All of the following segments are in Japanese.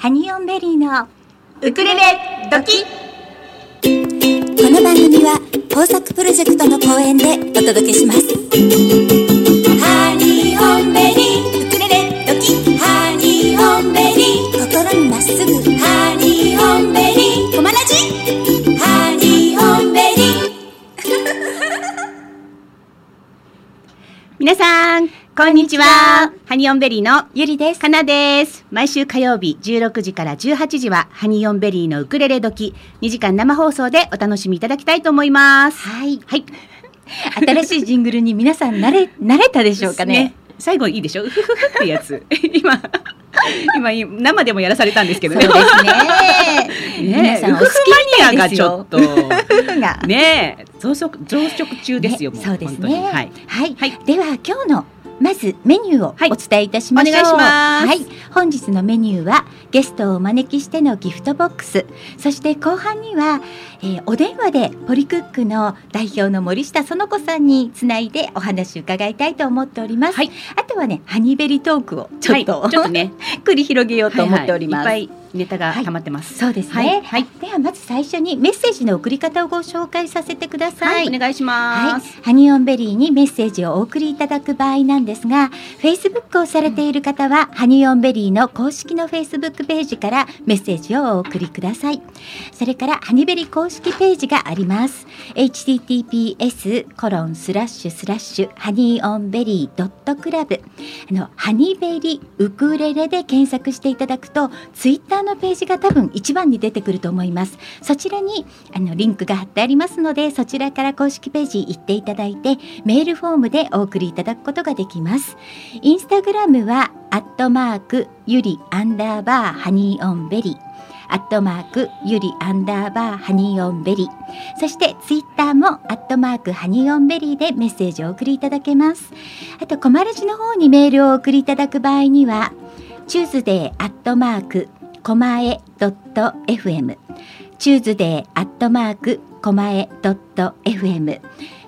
ハニオンベリーのウクレレドキこの番組は工作プロジェクトの後援でお届けします。ハニオンベリーウクレレドキハニオンベリー。心にまっすぐハニオンベリー。コマラジハニオンベリー。皆さんこんにちは。ハニオンベリーのゆりです。かなです。毎週火曜日16時から18時はハニオンベリーのウクレレ時2時間生放送でお楽しみいただきたいと思います。はい。はい。新しいジングルに皆さん慣れ慣れたでしょうかね。最後いいでしょ？うふふふってやつ。今今生でもやらされたんですけどね。そうですね。ね皆さんお好きマニアがちょっと。が。ねえ。増殖増殖中ですよ、もう。そうですね。はい。はい、はい。では今日のまずメニューをはい。お伝えいたしましょう、お願いします。はい、本日のメニューはゲストをお招きしてのギフトボックス。そして後半には、えーお電話でポリクックの代表の森下園子さんにつないでお話を伺いたいと思っております、はい。あとはねハニベリトークをちょっと、はい、ちょっとね。繰り広げようと思っております、はいはい。いっぱいネタが溜まってます、そうですね、はい。はい。ではまず最初にメッセージの送り方をご紹介させてください、はい、お願いしはい。ます。、ハニオンベリーにメッセージをお送りいただく場合なんですが、Facebook をされている方は、ハニオンベリーの公式の Facebook ページからメッセージをお送りください。それから、ハニベリ公式ページがあります。https コロンスラッシュスラッシュハニオンベリードットクラブ。あのハニベリウクレレで検索していただくと、ツイッターのページが多分一番に出てくると思います。そちらにあのリンクが貼ってありますのでそちらから公式ページ行っていただいてメールフォームでお送りいただくことができます。インスタグラムはアットマークゆりアンダーバーハニーオンベリー。アットマークゆりアンダーバーハニーオンベリー。そしてツイッターもアットマークハニーオンベリーでメッセージをお送りいただけます。あとコマラジの方にメールをお送りいただく場合にはチューズデーアットマークコマエドット FM チューズデーアットマークコマエドット FM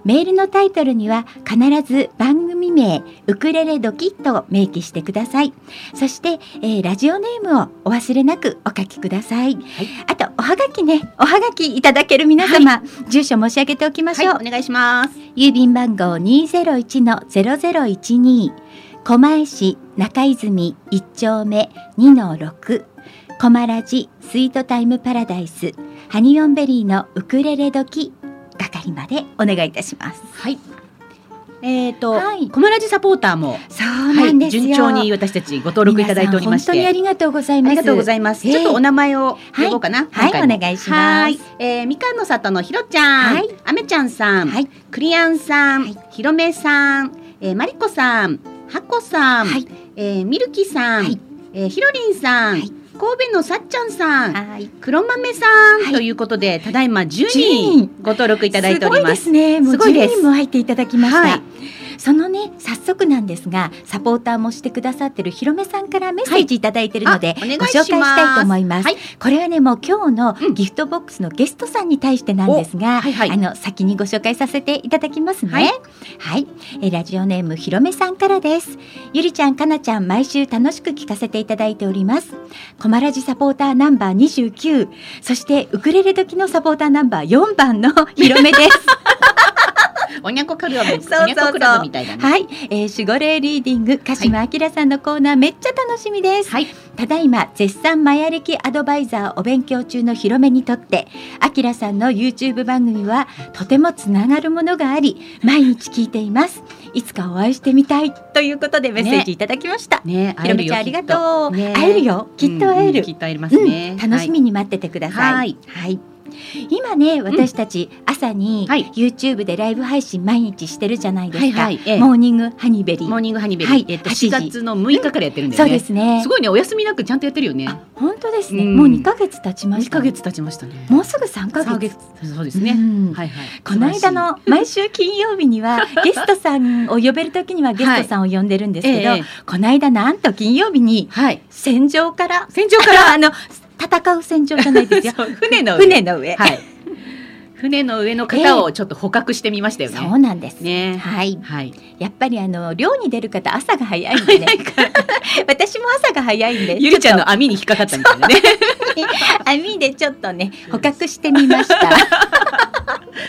メールのタイトルには必ず番組名ウクレレドキットを明記してください。そして、えーラジオネームをお忘れなくお書きください、あとおはがきね。おはがきいただける皆様、住所申し上げておきましょう、はい、お願いします。郵便番号201-0012狛江市中泉1丁目2-6コマラジスイートタイムパラダイスハニオンベリーのウクレレ時係までお願いいたします。はい。えっ、と、はい。コマラジサポーターも、そうなんですよ、はい、順調に私たちご登録いただいておりまして。本当にありがとうございます。ありがとうございます。ええ。ちょっとお名前を呼ぼうかな。はい。今回も。お願いします。はい。えー、みかんの里のひろちゃん、はい。あめちゃんさん、はい。クリアンさん、はい。ひろめさん、えー、まりこさん、はこさん、はい。えー、みるきさん、はい。えー、ひろりんさん、はい神戸のさっちゃんさん、はい。黒豆さん、はい。ということで、ただいま10 10人人。ご登録いただいております。すごいですね。もうすごいです。10人も入っていただきました。はいそのね早速なんですがサポーターもしてくださってるひろめさんからメッセージいただいてるので、はいご紹介したいと思います。はいこれはねもう今日のうんギフトボックスのゲストさんに対してなんですが、おはいはいあの先にご紹介させていただきますね。ははいい、えラジオネームひろめさんからです。ゆりちゃんかなちゃん毎週楽しく聞かせていただいております。コマラジサポーターナンバー29そしてウクレレ時のサポーターナンバー4番のひろめです。おにゃこクラブ、おにゃこクラブみたいだね。はい、えー、守護霊リーディング鹿島明さんのコーナー、めっちゃ楽しみです、はい。ただいま絶賛マヤ歴アドバイザーお勉強中の広めにとって明さんの YouTube 番組はとてもつながるものがあり毎日聞いています。いつかお会いしてみたいということでメッセージいただきました、ね、ひろめちゃんありがとう、ね。会えるよ。きっと会える、うんきっと会えますね。うん、楽しみに待っててください。はい。はい今ね私たち朝にはい。YouTube でライブ配信毎日してるじゃないですか、はいはい。ええ。モーニングハニベリー。モーニングハニベリー、はい。えっと8時4月の6日からやってるんだそうよね。ですね。すごいね、お休みなくちゃんとやってるよね。あ本当ですね、うん。もう2ヶ月経ちまし2たヶ月経ちましたね。もうすぐ3ヶ三月。そうですね。うん。はいはい。この間の毎週金曜日には ゲストさんを呼べるときにはゲストさんを呼んでるんですけど、はい。ええこの間なんと金曜日にはい。戦場から戦場から。あの 戦う戦場じゃないですよ 船の上船の上、はい。船の上の方をちょっと捕獲してみましたよね。そうなんです。ね。はい。はい。やっぱりあの漁に出る方朝が早いんでね。私も朝が早いんで。ゆりちゃんの網に引っかかったみたいなね。網でちょっとね捕獲してみました。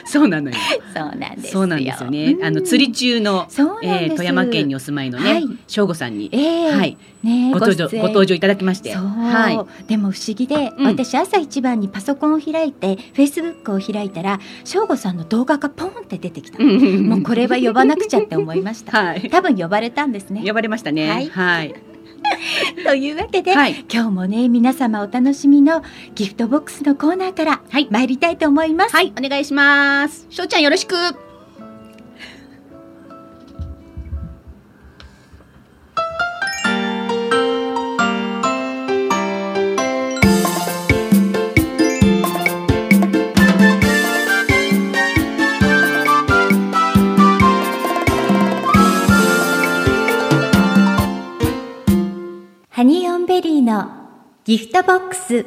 そうなのよ。そうなんですよ。そうなんですよね。あの釣り中の、えー富山県にお住まいのねはい、省吾さんに、ええはい、ねご登場ご登場いただきまして、はい。でも不思議で、うん私朝一番にパソコンを開いてフェイスブックを開いたら省吾さんの動画がポンって出てきた、もうこれは呼ばなくちゃって思いました はい。多分呼ばれたんですね呼ばれましたね。はいはい。というわけで、はい。今日もね皆様お楽しみのギフトボックスのコーナーからはい参りたいと思います、はい、お願いします。しょうちゃんよろしく。ハニオンベリーのギフトボックス。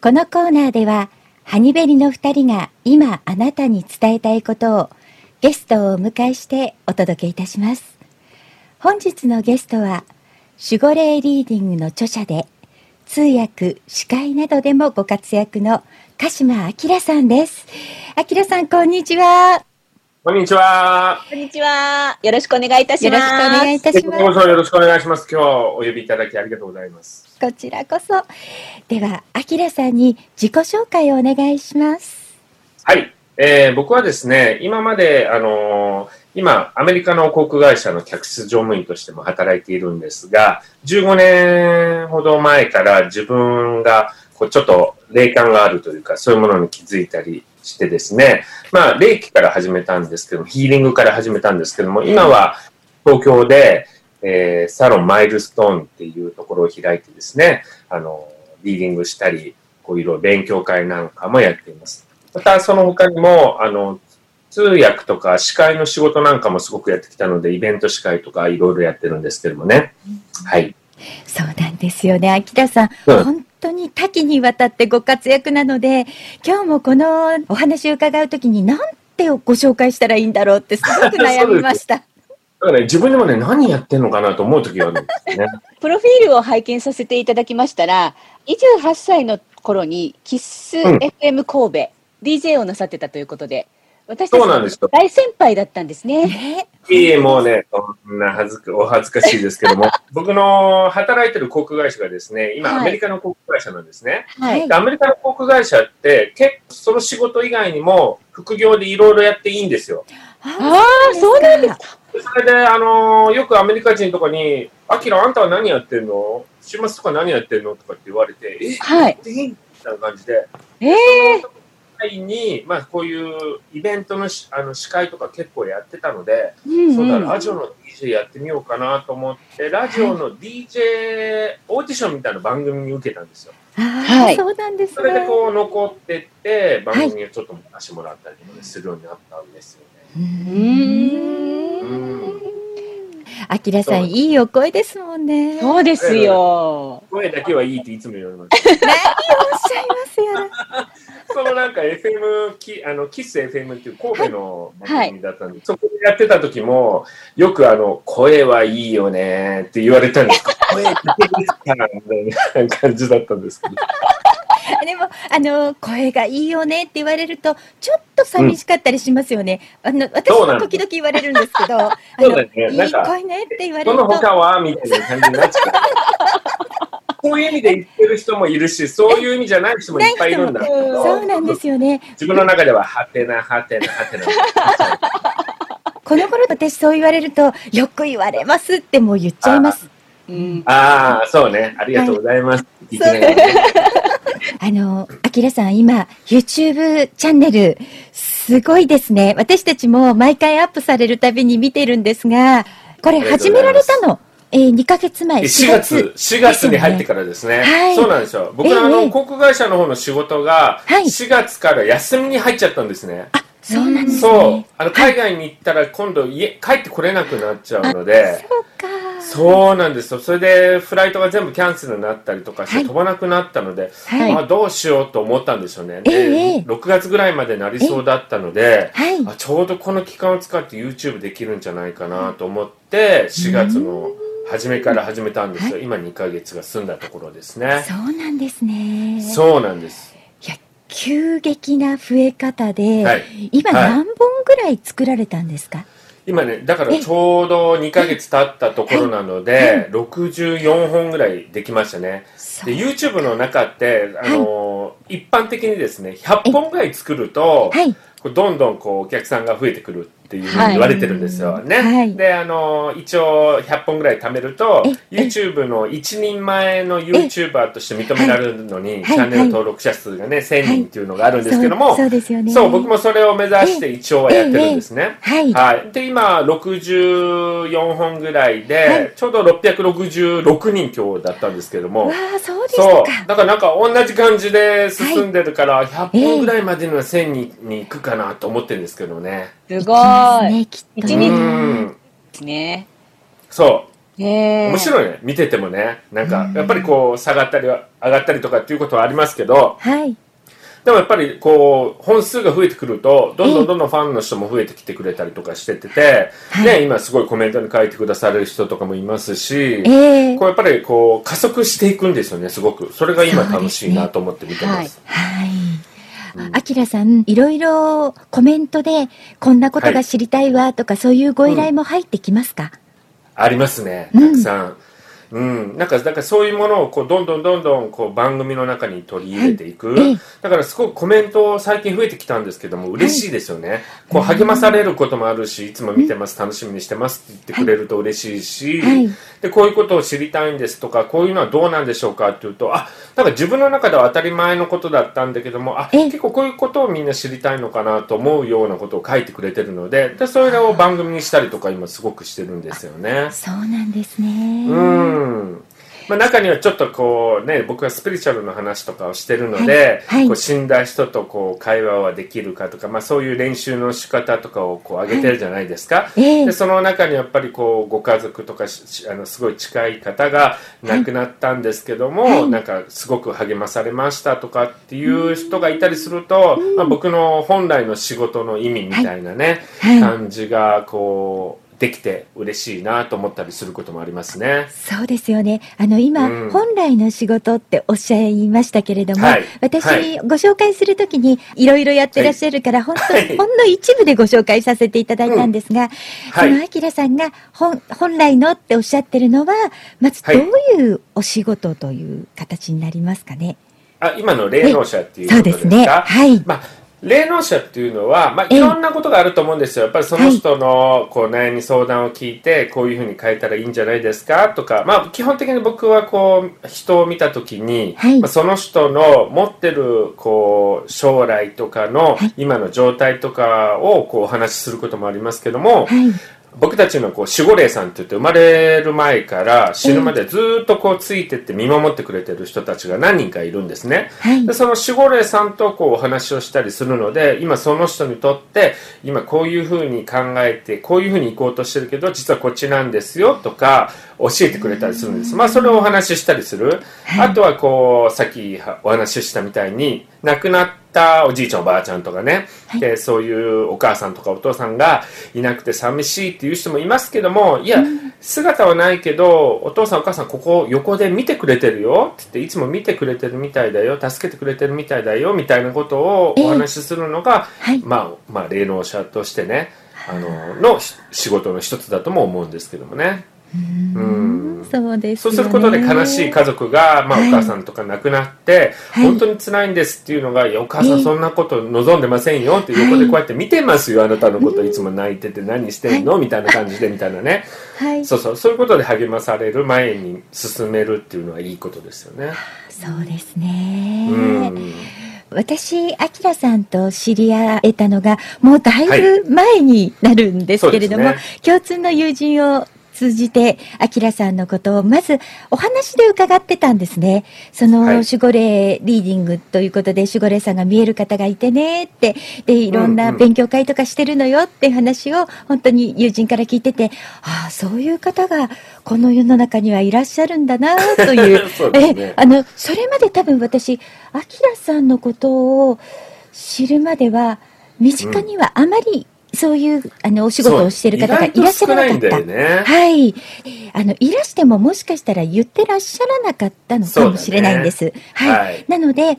このコーナーでは、ハニベリの二人が今あなたに伝えたいことをゲストをお迎えしてお届けいたします。本日のゲストは、守護霊リーディングの著者で、通訳、司会などでもご活躍の鹿島明さんです。明さん、こんにちは。こんにちは。こんにちは。よろしくお願いいたします。よろしくお願いいたしこます。そよろしくお願いします。今日お呼びいただきありがとうございます。こちらこそ。では、明さんに自己紹介をお願いします。はい。えー僕はですね、今まで、あのー今、アメリカの航空会社の客室乗務員としても働いているんですが、15年ほど前から自分が、こう、ちょっと霊感があるというか、そういうものに気づいたりしてですね、まあ、霊気から始めたんですけども、ヒーリングから始めたんですけども、今は東京で、えーサロンマイルストーンっていうところを開いてですね、あの、リーディングしたり、こういろいろ勉強会なんかもやっています。またその他にも、あの、通訳とか司会の仕事なんかもすごくやってきたので、イベント司会とかいろいろやってるんですけどもね。はい。そうなんですよね、秋田さん。うん本当に多岐にわたってご活躍なので、今日もこのお話を伺うときに、なんてご紹介したらいいんだろうってすごく悩みました。だからね、自分でもね、何やってんのかなと思う時があるんですね。プロフィールを拝見させていただきましたら、28歳の頃にキッスうん FM 神戸、DJ をなさってたということで、私たちのそうなんですよ大先輩だったんですね。ね、いえ、もうね、そんな恥ずか、お恥ずかしいですけども、僕の働いてる航空会社がですね、今、はいアメリカの航空会社なんですね。はい。でアメリカの航空会社って、結構その仕事以外にも、副業でいろいろやっていいんですよ。ああ、そうなんですか。それで、あのーよくアメリカ人とかに、アキラ、あんたは何やってんの？週末とか何やってんの？とかって言われて、え、はい。でいいみたいな感じで、ええ際に、まあ、こういうイベントのしあの司会とか結構やってたので、うんそうだ、うんラジオの DJ やってみようかなと思って、ラジオの DJ オーディションみたいな番組に受けたんですよ。あはいーそうなんですそれでね。こう残ってって、番組をちょっと出してもらったりとするようになったんですよね。ううーんうんあきらさん、いいお声ですもんね。おっそうですよ。声だけはいいっていつも言われます。しゃいますよね。そのなんか FM キあのキス FM っていう神戸の番組だったんで、そこでやってた時もよくあの声はいいよねって言われたんです けど声だけですかみたいな感じだったんですけどでも、あの、声がいいよねって言われると、ちょっと寂しかったりしますよね。あの、私そうなんですも時々言われるんですけど、あの、ねいない声ねって言われそると、の他はみたいな感じになっちゃう。そういう意味で言ってる人もいるし、そういう意味じゃない人もいっぱいいるんだけど、そうなんですよね。自分の中では、はてな、はてな、はてな。この頃私そう言われると、よく言われますってもう言っちゃいます。うん。ああ、そうね。ありがとうございます。いきなりねあの、あきらさん、今、YouTube チャンネル、すごいですね。私たちも毎回アップされるたびに見てるんですが、これ始められたの、えー、2ヶ月前、4月、4月に入ってからですね。はいそうなんですよ。僕ええのあの、航空会社の方の仕事が、はい4月から休みに入っちゃったんですね。そうなんですそうね。。あの、海外に行ったら今度家、帰ってこれなくなっちゃうので、そうなんですよ。それでフライトが全部キャンセルになったりとかして、はい。飛ばなくなったので、はい。あどうしようと思ったんですよね、えでえ6月ぐらいまでなりそうだったので、はい。あちょうどこの期間を使って YouTube できるんじゃないかなと思って4月の初めから始めたんですよ、今2ヶ月が済んだところですね。そうなんですね。そうなんです。いや、急激な増え方で、はい。今はい。何本ぐらい作られたんですか、今ねだからちょうど2ヶ月経ったところなので、64本ぐらいできましたね。で YouTube の中ってあの、一般的にですね100本ぐらい作ると、どんどんこうお客さんが増えてくるっていうふうに言われてるんですよ、ね、はい。であの一応100本ぐらい貯めるとええ。YouTube の一人前の YouTuber として認められるのに、はい。チャンネル登録者数がね1000人っていうのがあるんですけども、そうですよね。そう僕もそれを目指して一応はやってるんですね、はい。はい、で今64本ぐらいで、はい。ちょうど666人今日だったんですけども。わあ、そうでしたそう。か。だからなんか同じ感じで進んでるから、100本ぐらいまでには1000人に行くかなと思ってるんですけどねすごい。ね、きっと。う一日。ね。ん。ですね。そう。面白いね。見ててもね。なんかやっぱりこう下がったり上がったりとかっていうことはありますけど。はい。でもやっぱりこう本数が増えてくるとどんどんどんどんファンの人も増えてきてくれたりとかしてて。て、ね、今すごいコメントに書いてくださる人とかもいますし、ええ。こうやっぱりこう加速していくんですよねすごく。それが今楽しいなと思って見てます。はい。あきらさん、いろいろコメントで、こんなことが知りたいわとか、そういうご依頼も入ってきますか、ありますね。うんたくさん、うん。なんかだからそういうものをこうどんどんどんどんこう番組の中に取り入れていく、はい。ええだからすごくコメント最近増えてきたんですけども嬉しいですよね、こう励まされることもあるしいつも見てます、楽しみにしてますって言ってくれると嬉しいし、はい。でこういうことを知りたいんですとかこういうのはどうなんでしょうかっていうとあなんか自分の中では当たり前のことだったんだけどもあええ。結構こういうことをみんな知りたいのかなと思うようなことを書いてくれてるのででそれを番組にしたりとか今すごくしてるんですよね。そうなんですね。うんまあ、中にはちょっとこうね僕はスピリチュアルの話とかをしてるので、はいはい。こう死んだ人とこう会話はできるかとか、まあ、そういう練習の仕方とかをこう上げてるじゃないですか、ええ。でその中にやっぱりこうご家族とかしあのすごい近い方が亡くなったんですけども、はい。なんかすごく励まされましたとかっていう人がいたりすると、まあ、僕の本来の仕事の意味みたいなね、はい。感じがこうできて嬉しいなと思ったりすることもありますね。そうですよね。あの、今、うん本来の仕事っておっしゃいましたけれども、はい私、はいご紹介するときに、いろいろやってらっしゃるから、本当、はいほんの一部でご紹介させていただいたんですが、はいその、あきらさんが本、本来のっておっしゃってるのは、まずどはいういうお仕事という形になりますかね？あ今の霊能者っていうことですか？そうですね。はい。まあ霊能者っていうのは、まあ、ええ。いろんなことがあると思うんですよ。やっぱりその人のこう悩み相談を聞いて、こういうふうに変えたらいいんじゃないですか？とか、まあ、基本的に僕はこう、人を見たときに、はい。まあ、その人の持ってるこう、将来とかのはい。今の状態とかをこうお話しすることもありますけども、はい。僕たちのこう守護霊さんって言って生まれる前から死ぬまでずーっとこうついてって見守ってくれてる人たちが何人かいるんですね。はいで。その守護霊さんとこうお話をしたりするので今その人にとって今こういうふうに考えてこういうふうに行こうとしてるけど実はこっちなんですよとか教えてくれたりするんです。まあそれをお話ししたりする。あとはこうさっきお話ししたみたいに亡くなったおじいちゃんおばあちゃんとかね、はい。でそういうお母さんとかお父さんがいなくて寂しいっていう人もいますけどもいや、姿はないけどお父さんお母さんここ横で見てくれてるよって言っていつも見てくれてるみたいだよ助けてくれてるみたいだよみたいなことをお話しするのが、はい。まあまあ霊能者としてねあののし仕事の一つだとも思うんですけどもね。うんそうですよね。そうすることで悲しい家族が、まあ、はいお母さんとか亡くなって、はい本当に辛いんですっていうのが、いや、お母さええんそんなこと望んでませんよって横でこうやって見てますよ、あなたのこといつも泣いてて何してんの、みたいな感じでみたいなね。はい。そうそう、そういうことで励まされる前に進めるっていうのはいいことですよね。そうですね。うん。私、アキラさんと知り合えたのが、もうだいぶ前になるんですけれども、はいそうで共通の友人を通じて、アキラさんのことを、まずお話で伺ってたんですね。その、はい守護霊リーディングということで、守護霊さんが見える方がいてねって、で、いろんなうんうん勉強会とかしてるのよって話を、本当に友人から聞いてて、ああ、そういう方が、この世の中にはいらっしゃるんだな、という。そうねえ、あの、それまで多分私、アキラさんのことを知るまでは、身近にはあまり、そういう、あの、お仕事をしている方がいらっしゃらなかった。ね。はい。あの、いらしてももしかしたら言ってらっしゃらなかったのかもしれないんです。はい、はいなので、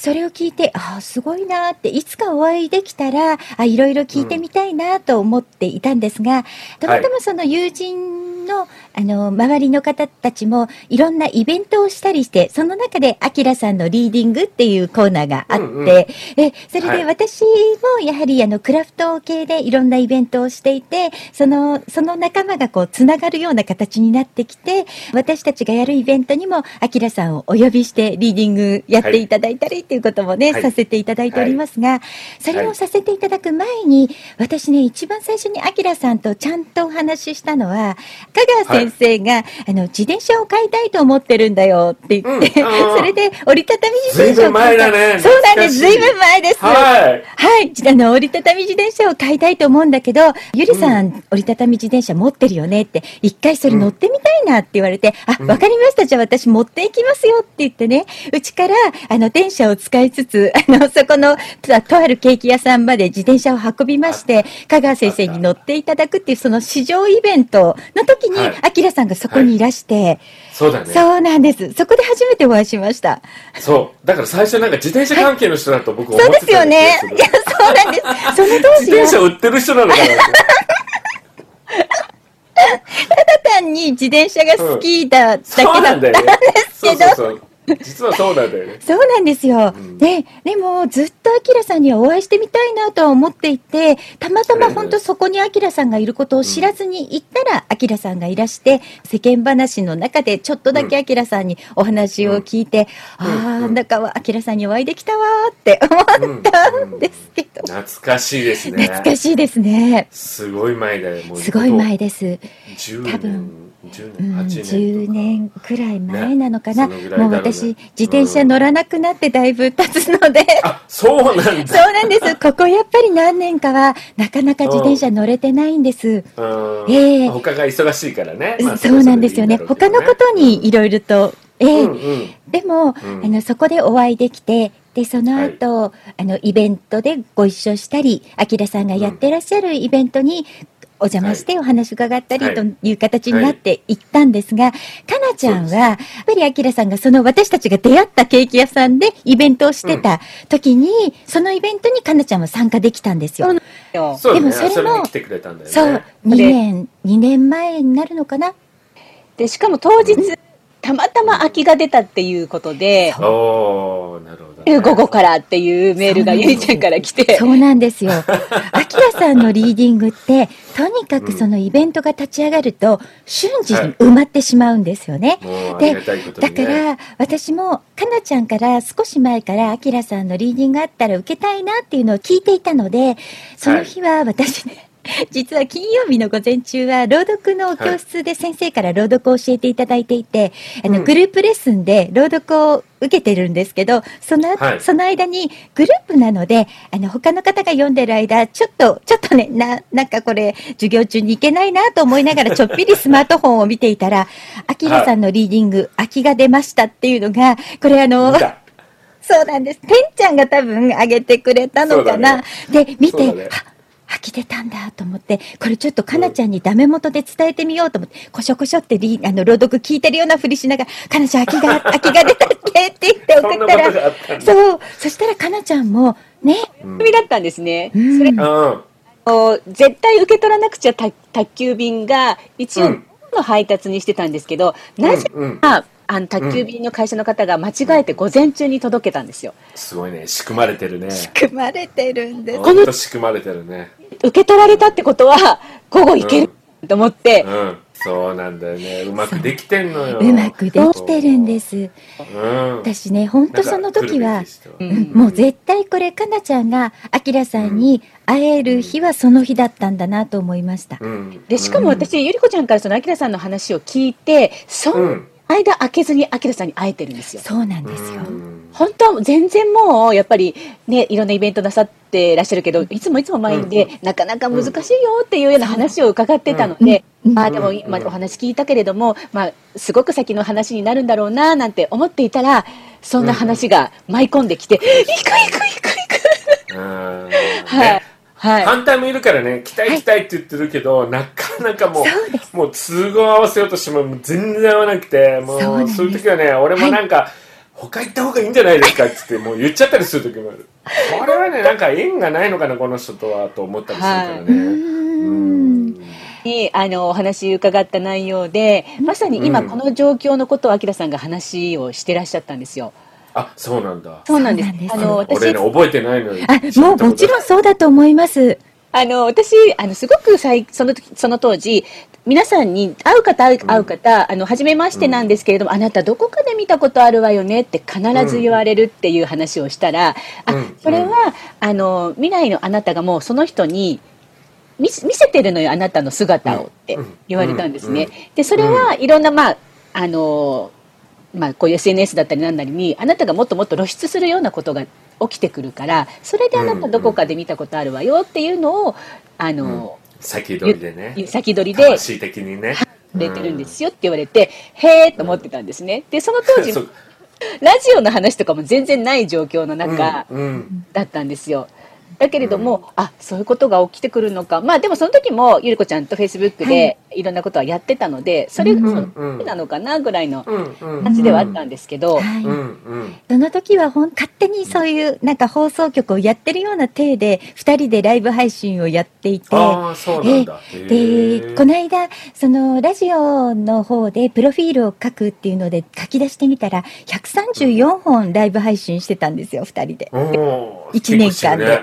それを聞いて、ああ、すごいなーって、いつかお会いできたら、あいろいろ聞いてみたいなと思っていたんですが、たまたまその友人の、あの、周りの方たちも、いろんなイベントをしたりして、その中で、アキラさんのリーディングっていうコーナーがあって、うんうん。え、それはいで私もやはりあの、クラフト系でいろんなイベントをしていて、その、その仲間がこう、つながるような形になってきて、私たちがやるイベントにも、アキラさんをお呼びして、リーディングやっていただいたりっていうこともね、はい。させていただいておりますが、それをさせていただく前に、私ね、一番最初にアキラさんとちゃんとお話ししたのは、香川先生が、あの、自転車を買いたいと思ってるんだよって言って、うん それで折りたたみ自転車を買いたい。前だね。そうなんです。ずいぶん前です。はい。はい。あの、折りたたみ自転車を買いたいと思うんだけど、ゆりさん、折りたたみ自転車持ってるよねって、一回それ乗ってみたいなって言われて、あ、うんわかりました。じゃあ私持っていきますよって言ってね、うちから、あの、電車を使いつつ、あの、そこの、ととあるケーキ屋さんまで自転車を運びまして、香川先生に乗っていただくっていう、その試乗イベントの時にはい、あきらさんがそこにいらして、そうだね。そうなんです。そこで初めてお会いしました。そう。だから最初なんか自転車関係の人だと僕思そうでってたすよね。んいや、そうなんです。その当時は自転、車売ってる人なのかなって。単に自転車が好きだだけそうだったんでなんだよね。すけど、そうそうそう。実はそうなんだよね。そうなんですよ。うんで、でもずっとアキラさんにはお会いしてみたいなとは思っていて、たまたま本当そこにアキラさんがいることを知らずに行ったら、アキラさんがいらして、世間話の中でちょっとだけアキラさんにお話を聞いて、うんああ、うんだからアキラさんにお会いできたわーって思ったんですけど、懐かしいですね。懐かしいですね。すごい前だよ。もうすごい前です。10多分年、10うん、年、8年とか。10年くらい前なのかな、ねもう私、自転車乗らなくなってだいぶ経つので、あ、そうなんだ。そうなんです、ここやっぱり何年かは、なかなか自転車乗れてないんです。うん。ええ。他が忙しいからね。まあそうなんですよね、他のことにいろいろと、ええ。うんうん。でも、うん。あのそこでお会いできて、でその後、あのイベントでご一緒したり、あきらさんがやってらっしゃるイベントにお邪魔してお話伺ったりはいという形になっていったんですが、かなちゃんは、やっぱりあきらさんがその私たちが出会ったケーキ屋さんでイベントをしてた時に、そのイベントにかなちゃんは参加できたんですよ。よそう。でもそれも。そう、2年、2年前になるのかなでしかも当日、たまたま空きが出たっていうことで、おー、なるほど、ね。午後からっていうメールがゆいちゃんから来てそ、うなんですよ。あきらさんのリーディングって、とにかくそのイベントが立ち上がると、瞬時に埋まってしまうんですよね。もうありがたいことにね。だから、私も、かなちゃんから少し前から、あきらさんのリーディングあったら受けたいなっていうのを聞いていたので、その日は私ね、実は金曜日の午前中は朗読の教室で先生から朗読を教えていただいていて、あのうん。グループレッスンで朗読を受けてるんですけど、その,、はい。その間にグループなので、あの他の方が読んでる間、ちょっと、ちょっとね、な、なんかこれ、授業中に行けないなと思いながら、ちょっぴりスマートフォンを見ていたら、あきらさんのリーディング、空きが出ましたっていうのが、これあのそうなんです。てんちゃんが多分上げてくれたのかな。で、見て、ね。あ吐き出たんだと思って、これちょっとかなちゃんにダメ元で伝えてみようと思って、こしょこしょってリあの朗読聞いてるようなふりしながら、かなちゃん空きが、空きが出たってって言って送ったら。そう、そしたらかなちゃんも、ね、うん組だったんですね。うんそれうん。を絶対受け取らなくちゃ宅宅急便が一応うんの配達にしてたんですけど、なぜうんうんか、あの宅急便の会社の方が間違えて午前中に届けたんですよ。すごいね。仕組まれてるね。組まれてるんです。ほんと仕組まれてるね。受け取られたってことは午後行けると思って、うん。そうなんだよね。うまくできてんのよ。うまくできてるんです。うん。私ね、本当その時は、ううんんもう絶対これ、かなちゃんが、あきらさんに会える日はその日だったんだなと思いました。うん。で、しかも私、ゆりこちゃんからそのあきらさんの話を聞いて、そうん、の間開けずにあきらさんに会えてるんですよ。そうなんですよ。うん本当は全然もう、やっぱりね、いろんなイベントなさってらっしゃるけど、いつもいつも満員で、なかなか難しいよっていうような話を伺ってたので、うん。まあでも今お話聞いたけれども、まあすごく先の話になるんだろうななんて思っていたら、そんな話が舞い込んできて、行く行く行く行くうん。はい。はい。反対もいるからね、来たい来たいって言ってるけど、なかなかもそうもう都合合わせようとしても全然合わなくて、もうそういう時はね、俺もなんか、他行った方がいいんじゃないですかって言って、もう言っちゃったりする時もある。これはね、なんか縁がないのかな、この人とは、と思ったりするからね。うーんにあのお話伺った内容で、まさに今うんこの状況のことをあきらさんが話をしてらっしゃったんですよ。あ、そうなんだ。そうなんです。ですあの私俺ね、覚えてないのよ。あ、もうもちろんそうだと思います。あの、私、あの、すごくさいその時、その当時、皆さんに会う方、会う会う方、あの、初めましてなんですけれども、あなたどこかで見たことあるわよねって必ず言われるっていう話をしたら、うんあ、それは、あの、未来のあなたがもうその人に、見せ見せてるのよ、あなたの姿をってうん言われたんですね。うんで、それはいろんな、まあ、あの、まあ、こういう SNS だったりなんなりに、あなたがもっともっと露出するようなことが起きてくるから、それであなたどこかで見たことあるわよっていうのを、あの、先取りでね。先取りで魂的にね。出てるんですよって言われて、へーと思ってたんですね。で、その当時 ラジオの話とかも全然ない状況の中うんうんだったんですよ。だけれども、あそういうことが起きてくるのか、まあでもその時もゆりこちゃんとフェイスブックでいろんなことはやってたので、それがうなのかなぐらいのうん。うん。感じではあったんですけど、はい。うん。うん。その時はほん。勝手にそういうなん。か放送局をやってるような体で二人でライブ配信をやっていて、ああ、そうなん。だ。へで、ーこの間、そのラジオの方でプロフィールを書くっていうので書き出してみたら、134本ライブ配信してたん。ですよ、二人で。おー一年間で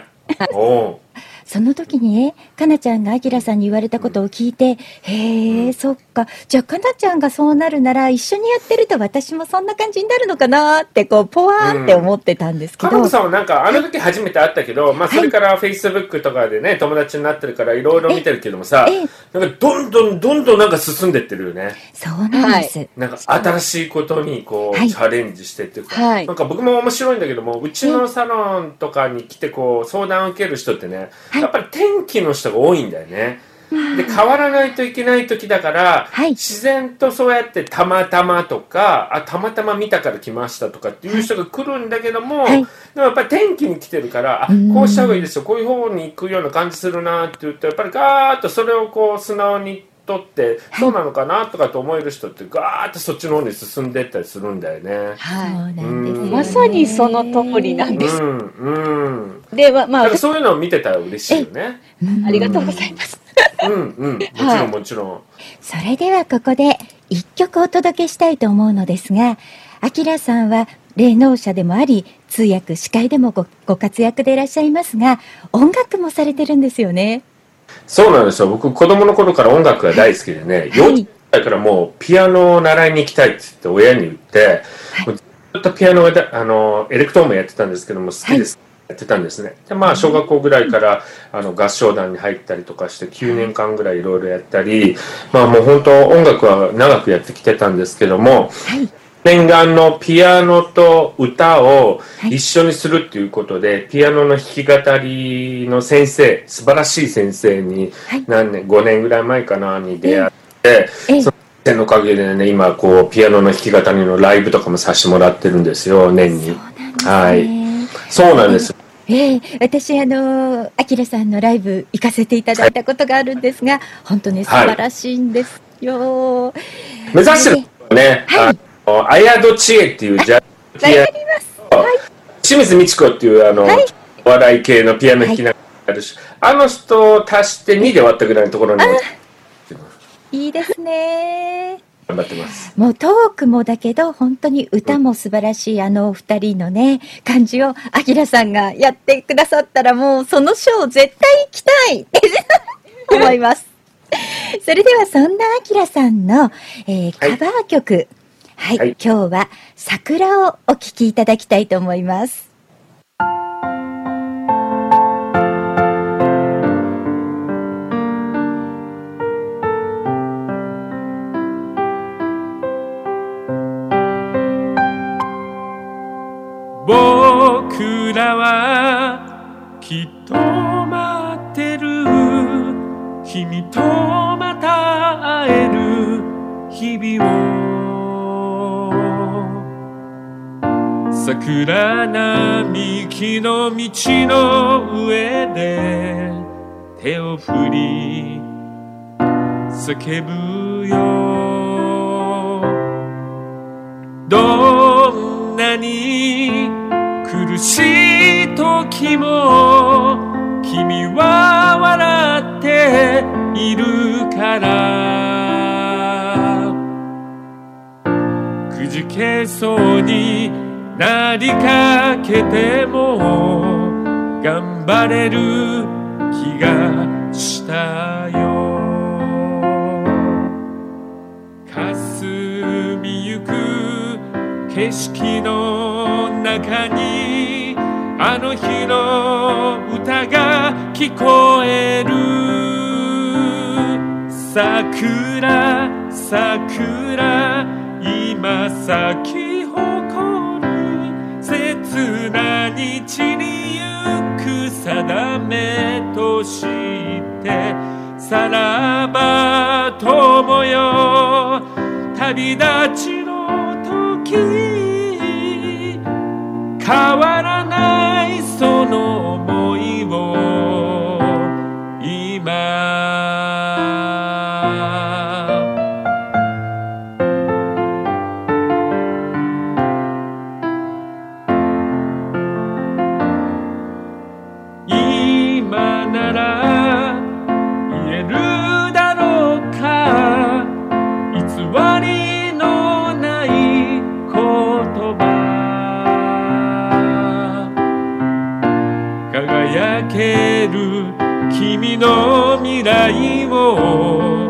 哦。その時にね、かなちゃんがあきらさんに言われたことを聞いて、へえ、そっか。じゃあかなちゃんがそうなるなら、一緒にやってると私もそんな感じになるのかなって、こう、ポワーンって思ってたんですけど。かなこさんはなんか、あの時初めて会ったけど、まあ、それからフェイスブックとかでね、友達になってるから、いろいろ見てるけどもさええ、なんか、どんどんどんどんなんか進んでってるよね。そうなんです。なんか、新しいことに、こう、はい。チャレンジしてっていうか、はい。なんか僕も面白いんだけども、うちのサロンとかに来て、こう、相談を受ける人ってね、はいやっぱり天気の人が多いんだよね。で、変わらないといけない時だから、はい。自然とそうやってたまたまとか、あ、たまたま見たから来ましたとかっていう人が来るんだけども、はい。でもやっぱり天気に来てるから、あうん、こうした方がいいですよ、こういう方に行くような感じするなって言って、やっぱりガーッとそれをこう素直にとって、そうなのかなとかと思える人ってガーッとそっちの方に進んでいったりするんだよね。はなんですよね、うんまさにその通りなんですうん、うん。い。で、まあ、まあそういうのを見てたら嬉しいよね。うんありがとうございます。うん、うん。もちろん、もちろん。それではここで一曲お届けしたいと思うのですが、あきらさんは霊能者でもあり、通訳、司会でもごご活躍でいらっしゃいますが、音楽もされてるんですよね。そうなんですよ。僕、子供の頃から音楽が大好きでね、幼稚園だからもうピアノを習いに行きたいって言って親に言って、はいずっとピアノがだあのエレクトーンもやってたんですけども好きです、やってたんですねでまあ小学校ぐらいからあの合唱団に入ったりとかして9年間ぐらいいろいろやったりまあもう本当音楽は長くやってきてたんですけどもはい。念願のピアノと歌をはい。一緒にするっていうことで、ピアノの弾き語りの先生素晴らしい先生にはい。何年5年ぐらい前かなに出会って、ええ。その先生のおかげでね今こうピアノの弾き語りのライブとかもさせてもらってるんですよ年に。はい。そうなんです。ええ。私、あの、あきらさんのライブ行かせていただいたことがあるんですが、本当ね、素晴らしいんですよ。目指してるね、はい綾戸千恵っていうジャズピアノ清水美智子っていうあの、はいお笑い系のピアノ弾きながらやるし、あの人を足して2で終わったぐらいのところにいいですね。頑張ってます。もうトークもだけど、本当に歌も素晴らしい、あのお二人のね、感じを、あきらさんがやってくださったら、もうそのショー絶対行きたいって 思います。それではそんなあきらさんの、えーはいカバー曲、はい、はい今日は桜をお聴きいただきたいと思います。叫ぶよ。どんなに苦しい時も君は笑っているから。くじけそうになりかけても頑張れる気が色の中にあの日の歌が聞こえる。桜桜今咲き誇る切な日に行く定めとしてさらば友よ旅立ちの時変を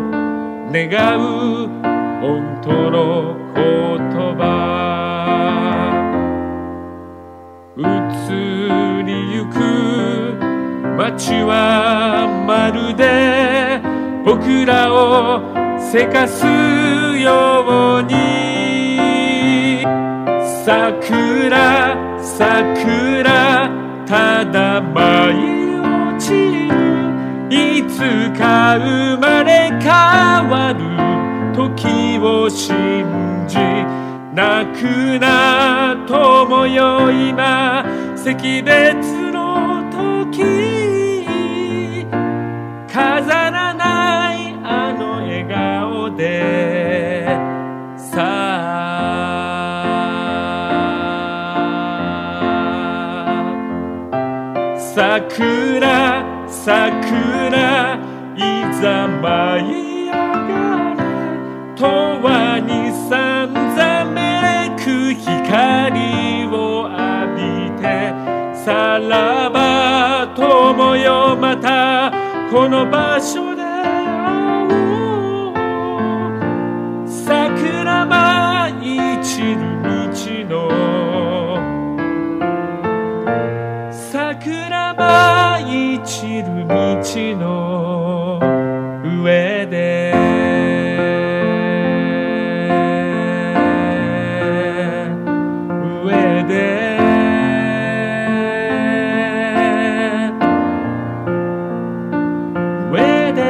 願う本当の言葉。移りゆく街はまるで僕らをせかすように。桜桜ただ舞い落ちるいつか生まれ変わる時を信じ泣くな友よ今惜別の時飾らないあの笑顔で。さあ。桜桜。いざ舞い上がれ永遠にさんざめく光を浴びてさらば友よまたこの場所道の上で。上で。上で。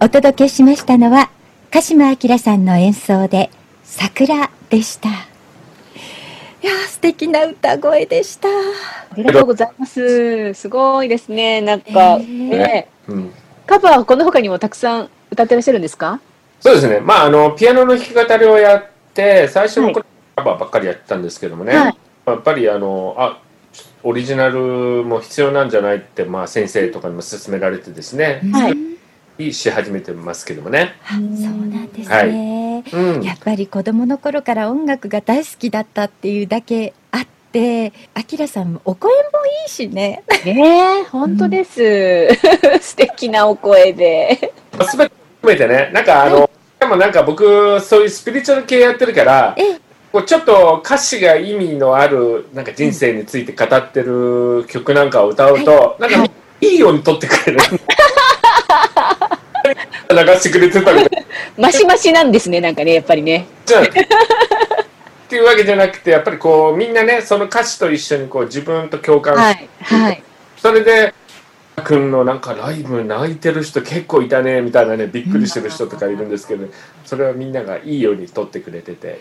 お届けしましたのは鹿島明さんの演奏で桜でした。いやー素敵な歌声でした。ありがとうございます。すごいですね。なんか、えーね、うんカバーはこの他にもたくさん歌ってらっしゃるんですか？そうですね。まあ、あの、ピアノの弾き語りをやって、最初はいもこれカバーばっかりやってたんですけどもね、はいやっぱり、あの、あ、オリジナルも必要なんじゃないって、まあ、先生とかにも勧められてですね、はいうんし始めてますけどもね。あそうなんですはね。うんやっぱり子供の頃から音楽が大好きだったっていうだけあって、あきらさんもお声もいいしね。ねえ、本当です。素敵なお声で。すべて含めてね、なんかあの、でもなんか僕、そういうスピリチュアル系やってるから、ええこうちょっと歌詞が意味のあるなんか人生について語ってる曲なんかを歌うと、なんかいいように撮ってくれる。流してくれてたみたいマシマシなんですね、なんかね、やっぱりね。じゃあっていうわけじゃなくて、やっぱりこうみんなね、その歌詞と一緒にこう自分と共感して、はい。はい。それで、君のなんかライブ泣いてる人結構いたねみたいなねびっくりしてる人とかいるんですけど、それはみんながいいように撮ってくれてて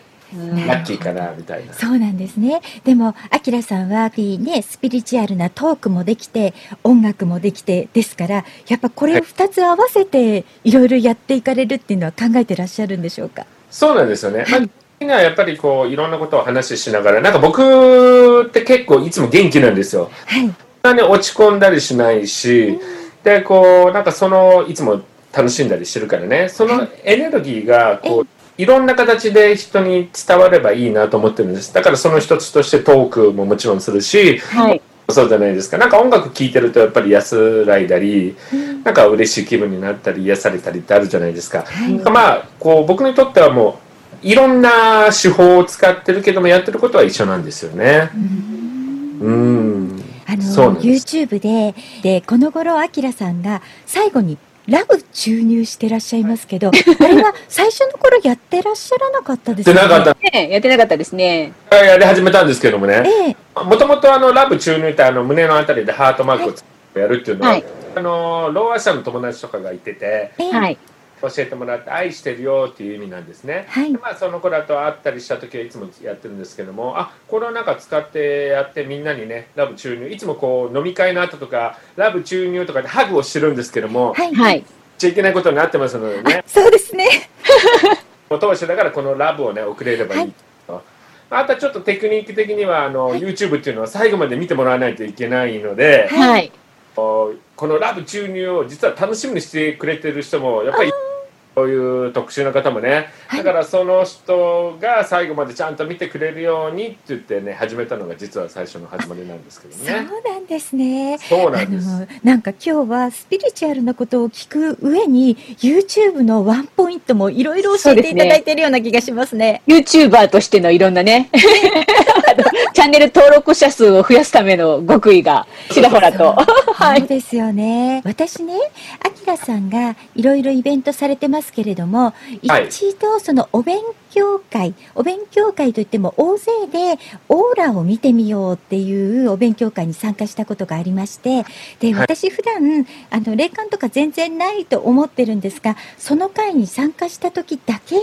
ラッキーかなみたいな。そうなんですね。でも、あきらさんは、いいね、スピリチュアルなトークもできて、音楽もできて、ですから、やっぱこれを二つ合わせて、いろいろやっていかれるっていうのは考えてらっしゃるんでしょうか？そうなんですよね。まあみんなやっぱりこういろんなことを話ししながらなんか僕って結構いつも元気なんですよ。はい。そんなに落ち込んだりしないし、でこうなんかそのいつも楽しんだりしてるからねそのエネルギーがこういろんな形で人に伝わればいいなと思ってるんですだからその一つとしてトークももちろんするしはい。そうじゃないですかなんか音楽聴いてるとやっぱり安らいだりなんか嬉しい気分になったり癒されたりってあるじゃないですか。はい。まあこう僕にとってはもういろんな手法を使ってるけどもやってることは一緒なんですよね。うん。あの YouTube ででこの頃あきらさんが最後にラブ注入してらっしゃいますけど あれは最初の頃やってらっしゃらなかったですでなかったねやってなかったですね。やり始めたんですけどもね。ええもともとあのラブ注入ってあの胸のあたりでハートマークをつけてやるっていうのは、はいあのローア者の友達とかがいててええはい。教えてもらって愛してるよっていう意味なんですね。はい。でまあ、その子らと会ったりした時はいつもやってるんですけどもあこれをなんか使ってやってみんなにねラブ注入いつもこう飲み会の後とかラブ注入とかでハグをしてるんですけども、はい、はい。しちゃいけないことになってますのでね。そうですね。お通しだからこのラブをね送れればいいと、あとはちょっとテクニック的にはあの、YouTube っていうのは最後まで見てもらわないといけないので、はい。このラブ注入を実は楽しみにしてくれてる人もやっぱりそういう特殊な方もね。だからその人が最後までちゃんと見てくれるようにって言ってね始めたのが実は最初の始まりなんですけどそうねなんですね。そうなんです。あのなんか今日はスピリチュアルなことを聞く上に YouTube のワンポイントもいろいろ教えていただいているような気がしますね。YouTuber としてのいろんなね、チャンネル登録者数を増やすための極意がちらほらと。はい。そうですよね。私ね、あきらさんがいろいろイベントされてますけれども、はい一度そのお勉強会、お勉強会といっても大勢でオーラを見てみようっていうお勉強会に参加したことがありまして、で、はい私普段、あの、霊感とか全然ないと思ってるんですが、その会に参加した時だけ、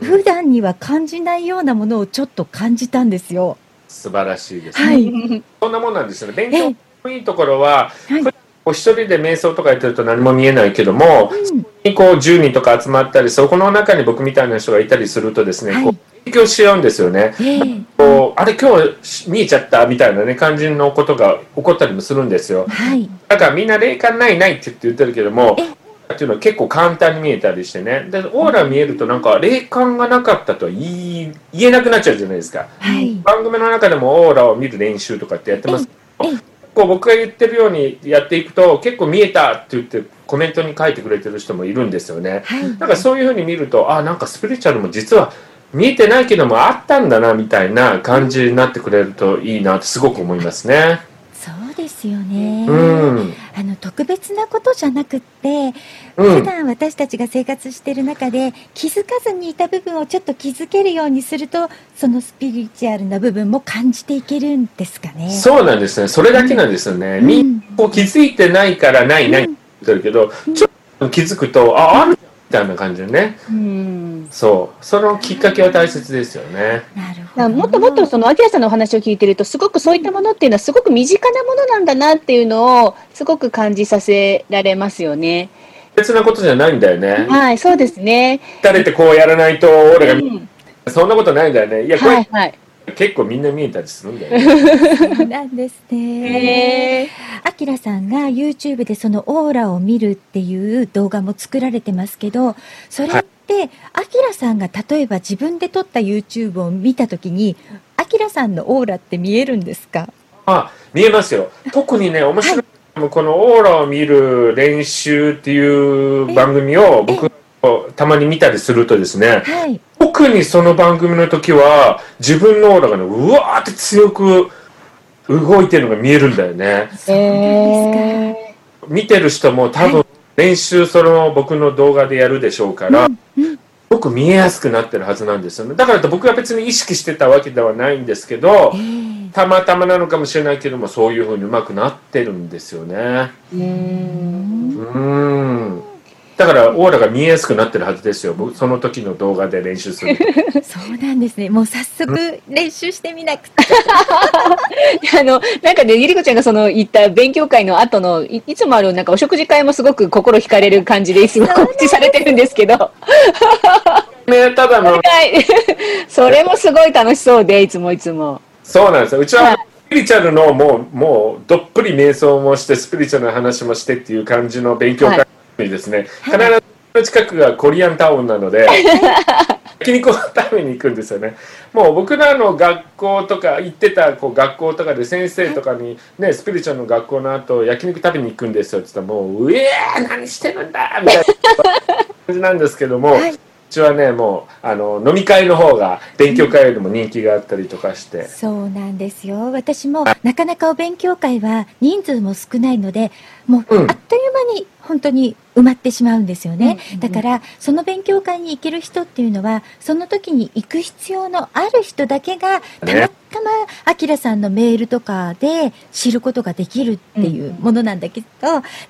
普段には感じないようなものをちょっと感じたんですよ。素晴らしいです、はい。そんなもんなんですよね勉強のいいところは、はい。普段こう一人で瞑想とかやってると何も見えないけども、うん。こう10人とか集まったりそこの中に僕みたいな人がいたりするとですね、はい。こう影響し合うんですよね。ええ。こうあれ今日見えちゃったみたいなね感じのことが起こったりもするんですよ。はい。だからみんな霊感ないないって言って言ってるけどもえっていうのは結構簡単に見えたりしてね。でオーラ見えるとなんか霊感がなかったとは言い言えなくなっちゃうじゃないですかはい。番組の中でもオーラを見る練習とかってやってますけどええこう僕が言ってるようにやっていくと結構見えたって言ってコメントに書いてくれてる人もいるんですよねはい。なんかそういうふうに見るとあなんかスピリチュアルも実は見えてないけどもあったんだなみたいな感じになってくれるといいなってすごく思いますね。ですよね。うん、あの特別なことじゃなくって、うん。普段私たちが生活している中で気づかずにいた部分をちょっと気づけるようにすると、そのスピリチュアルな部分も感じていけるんですかね。そうなんですね。それだけなんですよね。うん。みんなこう気づいてないからないないって言ってるけど、ちょっと気づくとああるみたいな感じでねうん。そうそのきっかけは大切ですよね。なるほど。もっともっとその、アキラさんのお話を聞いてると、すごくそういったものっていうのは、すごく身近なものなんだなっていうのを、すごく感じさせられますよね。別なことじゃないんだよね。はい、そうですね。誰ってこうやらないと俺が見うんそんなことないんだよね。いやこれ、はい、はい。結構みんな見えたりするんだよね。そうなんですね。あきらさんが YouTube でそのオーラを見るっていう動画も作られてますけど、それっってあきらさんが例えば自分で撮った YouTube を見たときにあきらさんのオーラって見えるんですか？あ、見えますよ。特にね、面白いのはこのオーラを見る練習っていう番組を僕、たまに見たりするとですね、はい特にその番組の時は、自分のオーラがね、うわーって強く動いてるのが見えるんだよね。え見てる人も多分練習その僕の動画でやるでしょうから、すごく見えやすくなってるはずなんですよね。だからと僕は別に意識してたわけではないんですけど、えーたまたまなのかもしれないけども、そういうふうにうまくなってるんですよね。ーうーうんうーん。だからオーラが見えやすくなってるはずですよ。僕その時の動画で練習する。そうなんですねもう早速練習してみなくて あの、なんかね、ゆりこちゃんがその言った勉強会の後の、いいつもあるなんかお食事会もすごく心惹かれる感じですごく告知されてるんですけど、は ね、ただの、い。それもすごい楽しそうで、いつもいつも。そうなんですよ。うちははいスピリチュアルのもう、もうどっぷり瞑想もして、スピリチュアルな話もしてっていう感じの勉強会にですね、必ず近くがコリアンタウンなので、焼肉を食べに行くんですよね。もう僕らの学校とか行ってたこう学校とかで先生とかにね、スピリチュアルの学校の後焼肉食べに行くんですよって言ったらもう、うえー何してるんだみたいな。感じなんですけども、はい。うちはね、もうあの飲み会の方が勉強会よりも人気があったりとかして。そうなんですよ。私もなかなかお勉強会は人数も少ないのでもううん。あっという間に本当に埋まってしまうんですよね、うんだからその勉強会に行ける人っていうのはその時に行く必要のある人だけがたまねたまあきらさんのメールとかで知ることができるっていうものなんだけど、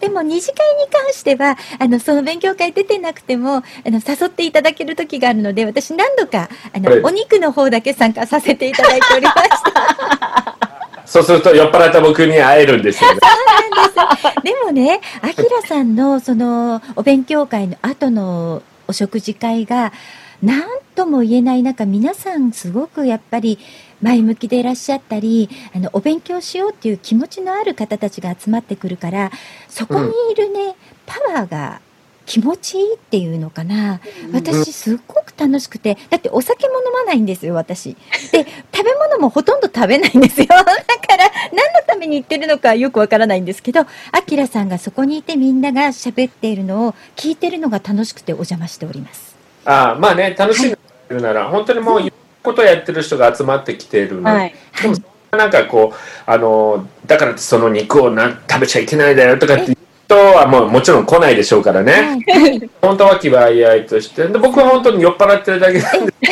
でも二次会に関してはあのその勉強会出てなくてもあの誘っていただける時があるので私何度かあの、はい。お肉の方だけ参加させていただいておりました。そうすると酔っ払った僕に会えるんですよね。です。でもね、あきらさんのそのお勉強会の後のお食事会が何とも言えない中、皆さんすごくやっぱり前向きでいらっしゃったり、あのお勉強しようっていう気持ちのある方たちが集まってくるから、そこにいるね、パワーが気持ちいいっていうのかな。私すっごく楽しくて、だってお酒も飲まないんですよ、私。で、食べ物もほとんど食べないんですよ。だから、何のために言ってるのかよくわからないんですけど、あきらさんがそこにいてみんなが喋っているのを聞いてるのが楽しくてお邪魔しております。ああまあね、楽しんでるなら、本当にもういろんなことをやってる人が集まってきているので、はい。でもなんかこう、あの、だからその肉をな食べちゃいけないだよとかって人はもうもちろん来ないでしょうからね。はい。本当は気はあいとして、で僕は本当に酔っ払ってるだけなんで。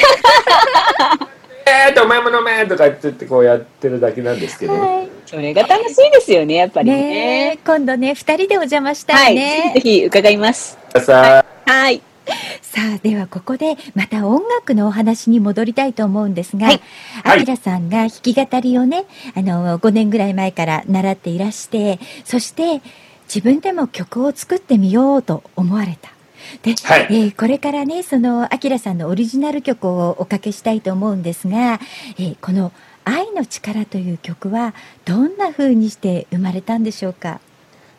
えーってお前も飲めとかって言ってこうやってるだけなんですけどね。はいそれが楽しいですよね、やっぱりねねえ。今度ね、二人でお邪魔したはいい。ね。ぜひぜひ伺います。さあはい。さあではここでまた音楽のお話に戻りたいと思うんですが、はいあきらさんが弾き語りをねあの5年ぐらい前から習っていらしてそして自分でも曲を作ってみようと思われた。で、はい。えーこれからねそのあきらさんのオリジナル曲をおかけしたいと思うんですが、えーこの「愛の力」という曲はどんな風にして生まれたんでしょうか？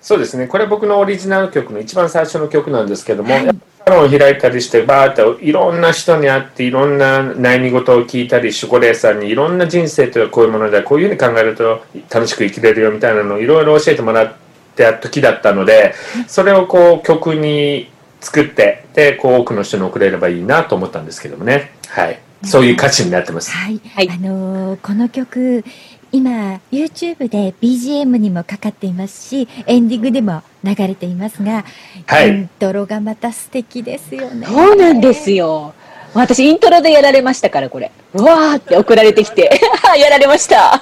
そうですね、これ僕のオリジナル曲の一番最初の曲なんですけども、はい。サロンを開いたりして、バーっていろんな人に会って、いろんな悩み事を聞いたり、シュコレーさんにいろんな人生というのはこういうもので、こういうふうに考えると楽しく生きれるよみたいなのをいろいろ教えてもらった時だったので、それをこう曲に作って、で、こう多くの人に送れればいいなと思ったんですけどもね。はい。そういう歌詞になってます。はい、はいあのーこの曲今 YouTube で BGM にもかかっていますしエンディングでも流れていますが、はいイントロがまた素敵ですよね。そうなんですよ。私、イントロでやられましたから、これ。うわーって送られてきて、やられました。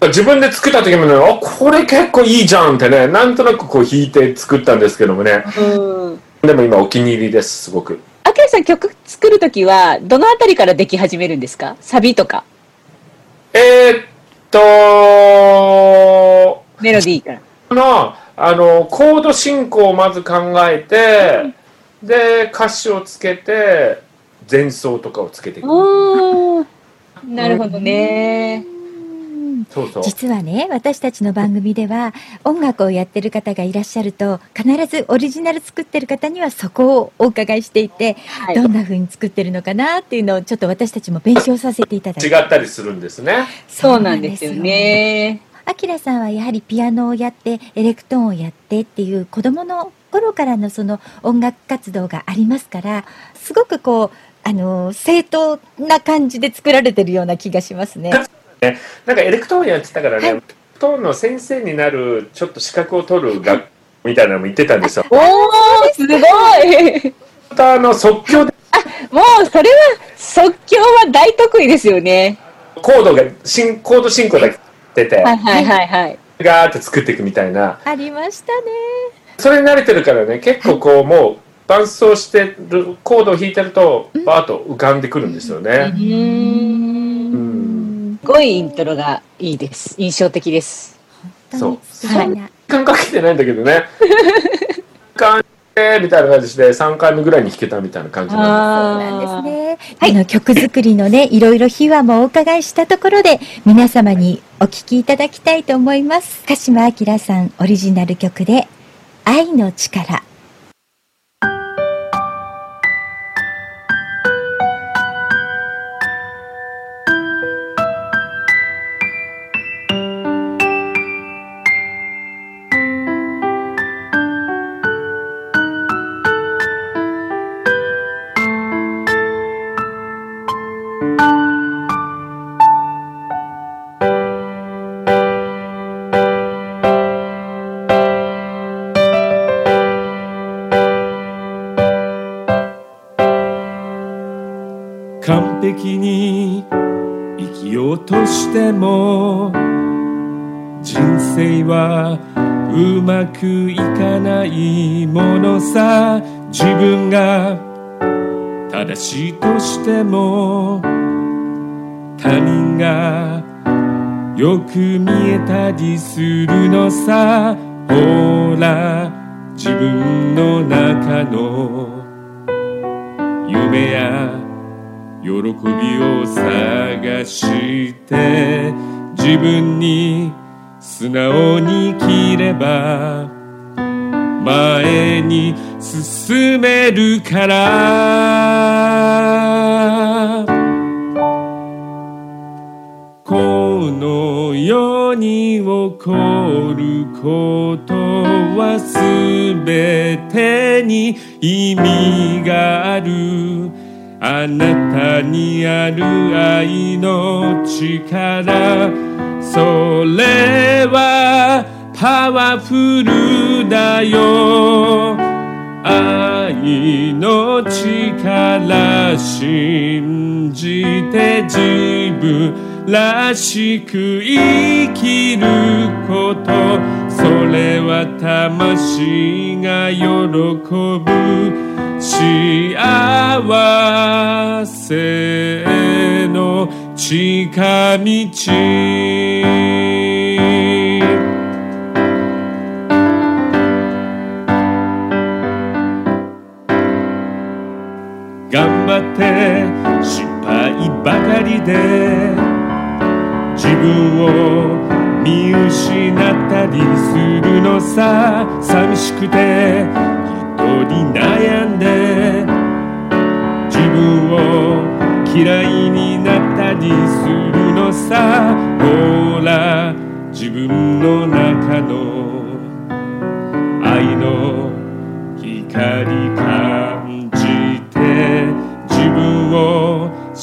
自分で作った時もね、あ、これ結構いいじゃんってね、なんとなくこう弾いて作ったんですけどもね。うん。でも今お気に入りです、すごく。あきらさん、曲作るときは、どのあたりからでき始めるんですか？サビとか、えー、っと、メロディーから。この、あの、コード進行をまず考えて、で、歌詞をつけて、前奏とかをつけていく。なるほどね。うんそうそう。実はね私たちの番組では音楽をやってる方がいらっしゃると必ずオリジナル作ってる方にはそこをお伺いしていて、はいどんな風に作ってるのかなっていうのをちょっと私たちも勉強させていただいて違ったりするんですね。そうなんですよね。あきらさんはやはりピアノをやってエレクトーンをやってっていう子供の頃からのその音楽活動がありますからすごくこうあの正当な感じで作られてるような気がしますね。なんかエレクトーンやってたからね、はいエレクトーンの先生になるちょっと資格を取る学校みたいなのも行ってたんですよ。おー、すごいまたあの即興でもう、それは、即興は大得意ですよね。コードが進コード進行だけ出て、はいはいはいはい。ガーって作っていくみたいな。ありましたね。それに慣れてるからね、結構こうもう伴奏してるコードを弾いてるとバーッと浮かんでくるんですよね。うーん。すごいイントロがいいです。印象的です。本当に素敵な時間かけてないんだけどね。感じみたいな感じで3回目ぐらいに弾けたみたいな感じなんそうなんですね。はいあの曲作りのね、いろいろ秘話もお伺いしたところで、皆様にお聞きいただきたいと思います。鹿島明さんオリジナル曲で、愛の力。正しいとしても他人がよく見えたりするのさ。ほら自分の中の夢や喜びを探して自分に素直に生きれば前に進めるから。この世に起こることはすべてに意味がある。あなたにある愛の力。それはパワフルだよ。愛の力信じて自分らしく生きること。それは魂が喜ぶ。幸せの近道。って失敗ばかりで自分を見失ったりするのさ。寂しくて一人悩んで。自分を嫌いになったりするのさ。ほら自分の中の愛の光感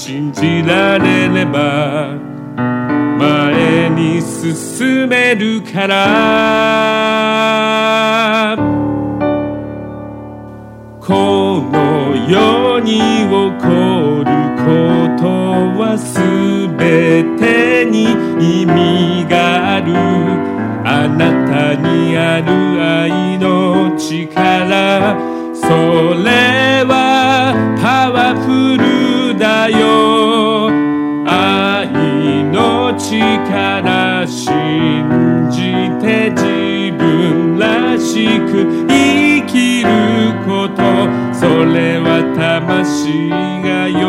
信じられれば前に進めるから。この世に起こることはすべてに意味がある。あなたにある愛の力。それよ。愛の力信じて自分らしく生きること。それは魂が喜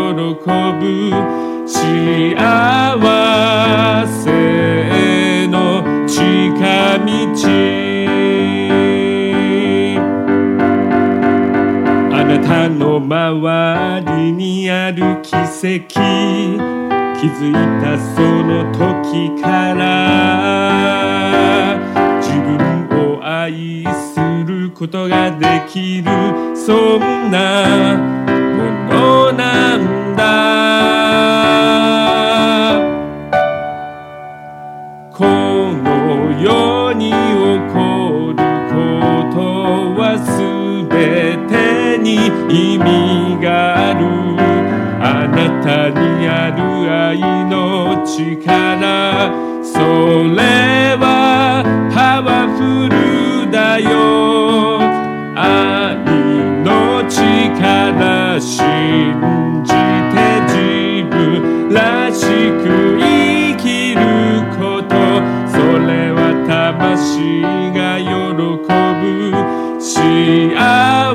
ぶ。幸せの近道。たの周りにある奇跡。気づいたその時から。自分を愛することができる。そんなものなんだ。意味があるあなたにある愛の力それはパワフルだよ。愛の力信じて自分らしく生きることそれは魂が喜ぶ。幸せ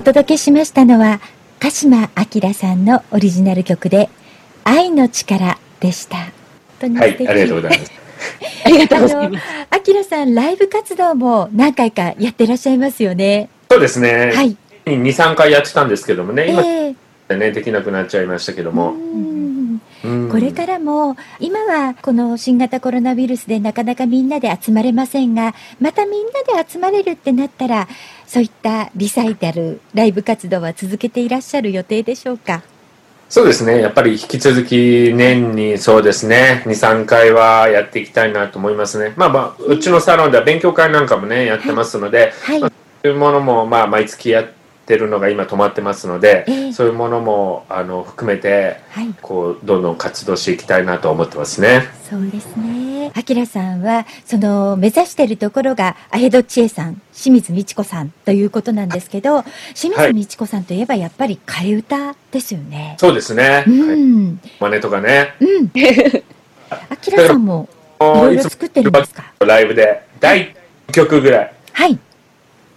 お届けしましたのは鹿島明さんのオリジナル曲で「愛の力」でした。はい、ありがとうございます。ありがとうございます。あのさんライブ活動も何回かやってらっしゃいますよね。そうですね。はい。2、3回やってたんですけどもね、今ええね、できなくなっちゃいましたけども。これからも今はこの新型コロナウイルスでなかなかみんなで集まれませんがまたみんなで集まれるってなったらそういったリサイタルライブ活動は続けていらっしゃる予定でしょうか？そうですね。やっぱり引き続き年にそうですね、2、3回はやっていきたいなと思いますね。まあまあ、うちのサロンでは勉強会なんかもね、やってますので、はい、そういうものもまあ毎月やってるのが今止まってますので、ええそういうものもあの含めて、はいこう、どんどん活動していきたいなと思ってますね。そうですね。あきらさんは、その、目指しているところが、アヘド千恵さん、清水美智子さんということなんですけど、清水美智子さんといえば、やっぱり替え歌ですよね。そうですね。うはいん。真似とかね。うん。あきらさんも、いろいろ作ってるんですか？ライブで、第1曲ぐらい。はい。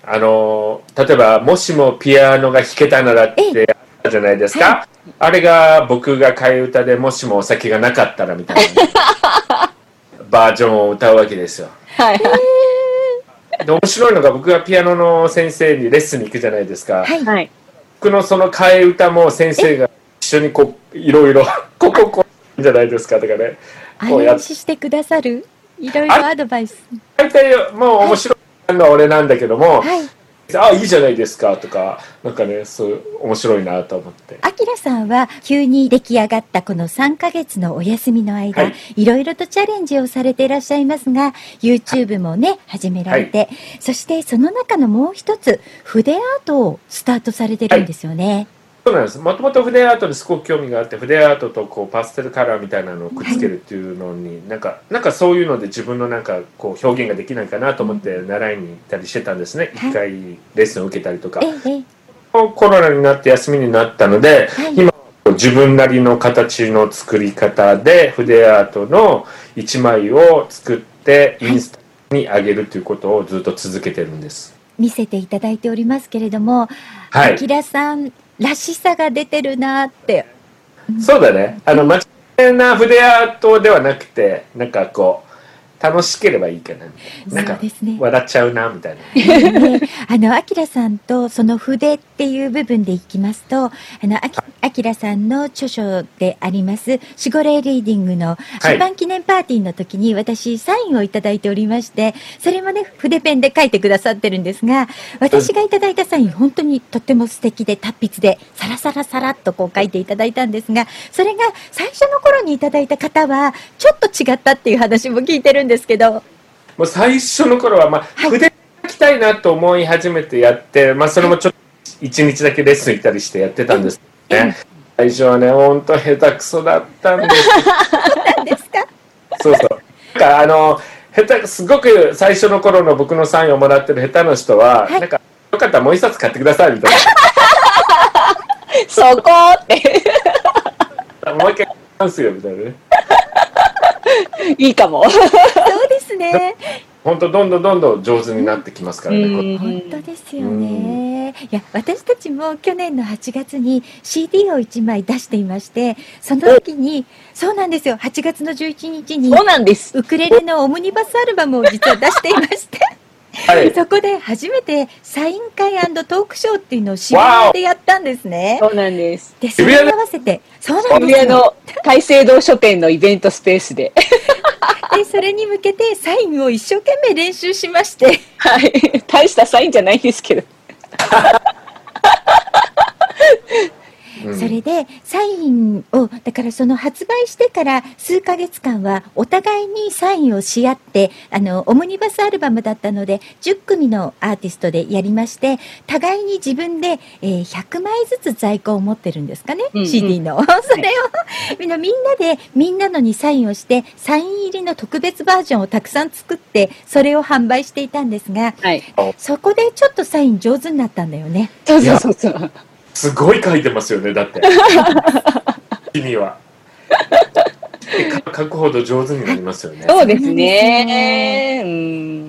あの例えば、もしもピアノが弾けたならってあったじゃないですか。あれが僕が替え歌でもしもお酒がなかったらみたいな、バージョンを歌うわけですよ。はいはい。で、面白いのが僕がピアノの先生にレッスンに行くじゃないですか。はい。はい。僕のその替え歌も先生が一緒にこう、いろいろ、こここうじゃないですかとかね。アこうやっレンジしてくださるいろいろアドバイス。大体もう面白いのは俺なんだけども、はい。あいいじゃないですかとかなんかねそう面白いなと思ってあきらさんは急に出来上がったこの3ヶ月のお休みの間、はいい、ろいろとチャレンジをされていらっしゃいますが YouTube もね始められて、そしてその中のもう一つ筆アートをスタートされてるんですよね。そうなんです。もともと筆アートにすごく興味があって筆アートとこうパステルカラーみたいなのをくっつけるっていうのに、なんかなんかそういうので自分のなんかこう表現ができないかなと思って習いに行ったりしてたんですね。はい。一回レッスンを受けたりとか。コロナになって休みになったので、はい。今自分なりの形の作り方で筆アートの一枚を作ってインスタに上げるということをずっと続けてるんです。見せていただいておりますけれども、はい。さんらしさが出てるなって。そうだね。あの、真面目な筆アートではなくて、なんかこう、楽しければいいかな。なんかね、笑っちゃうな、みたいな。ね、あの、あきらさんとその筆っていう部分でいきますと、あの、あきあきらさんの著書であります、守護霊リーディングの出版記念パーティーの時に私サインをいただいておりまして、それもね、筆ペンで書いてくださってるんですが、私がいただいたサイン、本当にとっても素敵で達筆で、サラサラサラっとこう書いていただいたんですが、それが最初の頃にいただいた方は、ちょっと違ったっていう話も聞いてるんですけど、もう最初の頃は、まあ、はい筆書きたいなと思い始めてやって、まあ、それもちょっと一日だけレッスン行ったりしてやってたんですけどね。最初はね、ほんと下手くそだったんです。何ですか？そうそう。なんかあの、下手、すごく最初の頃の僕のサインをもらってる下手な人は、はいなんか、よかったらもう一冊買ってくださいみたい そこって。な。もう一回買いますよみたいなね。いいかも。そうですね。本当どんどんどんどん上手になってきますからね。こ本当ですよね。いや、私たちも去年の8月に CD を1枚出していまして、その時に、そうなんですよ、8月の11日に、そうなんです。ウクレレのオムニバスアルバムを実は出していまして、はい。そこで初めてサイン会トークショーっていうのを渋谷でやったんですね。そうなんです。で、それに合わせて、そうなんですよ。の大聖堂書店のイベントスペースで。で、それに向けてサインを一生懸命練習しまして、はい。大したサインじゃないんですけど。うんそれでサインをだからその発売してから数ヶ月間はお互いにサインをし合ってあのオムニバスアルバムだったので10組のアーティストでやりまして互いに自分で、えー100枚ずつ在庫を持ってるんですかね、うんうん CD の それをみんなみんなでみんなのにサインをしてサイン入りの特別バージョンをたくさん作ってそれを販売していたんですがはい。そこでちょっとサイン上手になったんだよね。そうそうそうそう。すごい書いてますよね、だって。君は。書くほど上手になりますよね。そうですね。うん。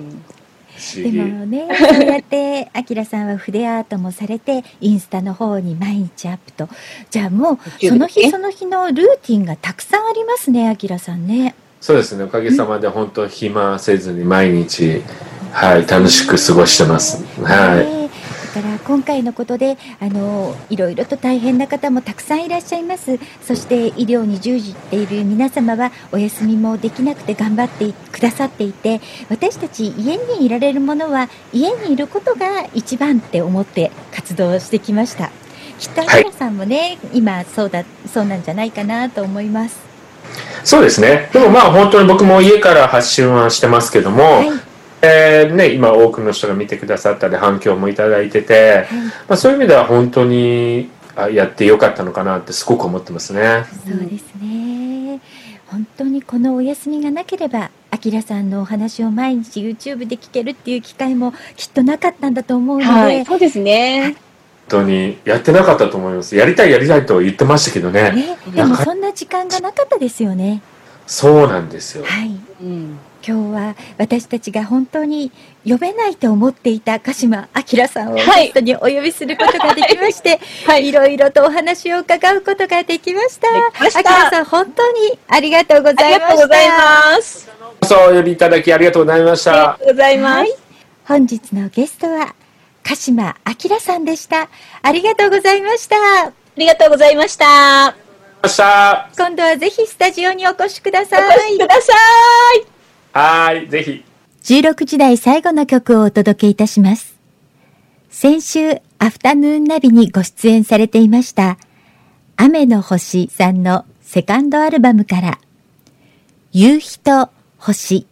でもね、そうやって、あきらさんは筆アートもされて、インスタの方に毎日アップと。じゃあもう、その日その日のルーティンがたくさんありますね、あきらさんね。そうですね、おかげさまで本当暇せずに毎日、はい、楽しく過ごしてます。はい。から今回のことであのいろいろと大変な方もたくさんいらっしゃいます。そして医療に従事している皆様はお休みもできなくて頑張ってくださっていて私たち家にいられるものは家にいることが一番って思って活動してきました。きっとはい皆さんもね、今そうだそうなんじゃないかなと思います。そうですね。でもまあ本当に僕も家から発信はしてますけども、はいえーね、今多くの人が見てくださったり反響もいただいてて、まあ、そういう意味では本当にあやってよかったのかなってすごく思ってますね。そうですね。本当にこのお休みがなければ、あきらさんのお話を毎日 YouTube で聞けるっていう機会もきっとなかったんだと思うので、はい。そうですね。本当にやってなかったと思います。やりたいやりたいと言ってましたけどね。ね、でもそんな時間がなかったですよね。そうなんですよ。はい。うん。今日は私たちが本当に呼べないと思っていた鹿島明さんをゲはいストにお呼びすることができまして、、はいい。ろいろとお話を伺うことができました。明さん本当にありがとうごありざいました。がとうございます。お呼びいただきありがとうございましたありが。とうございます。はい本日のゲストは鹿島明さんでした。ありがとうございました。ありがとうございました。ました。今度はぜひスタジオにお越しくださお越しい。ください。はい、ぜひ。16時台最後の曲をお届けいたします。先週、アフタヌーンナビにご出演されていました、雨の星さんのセカンドアルバムから、夕日と星。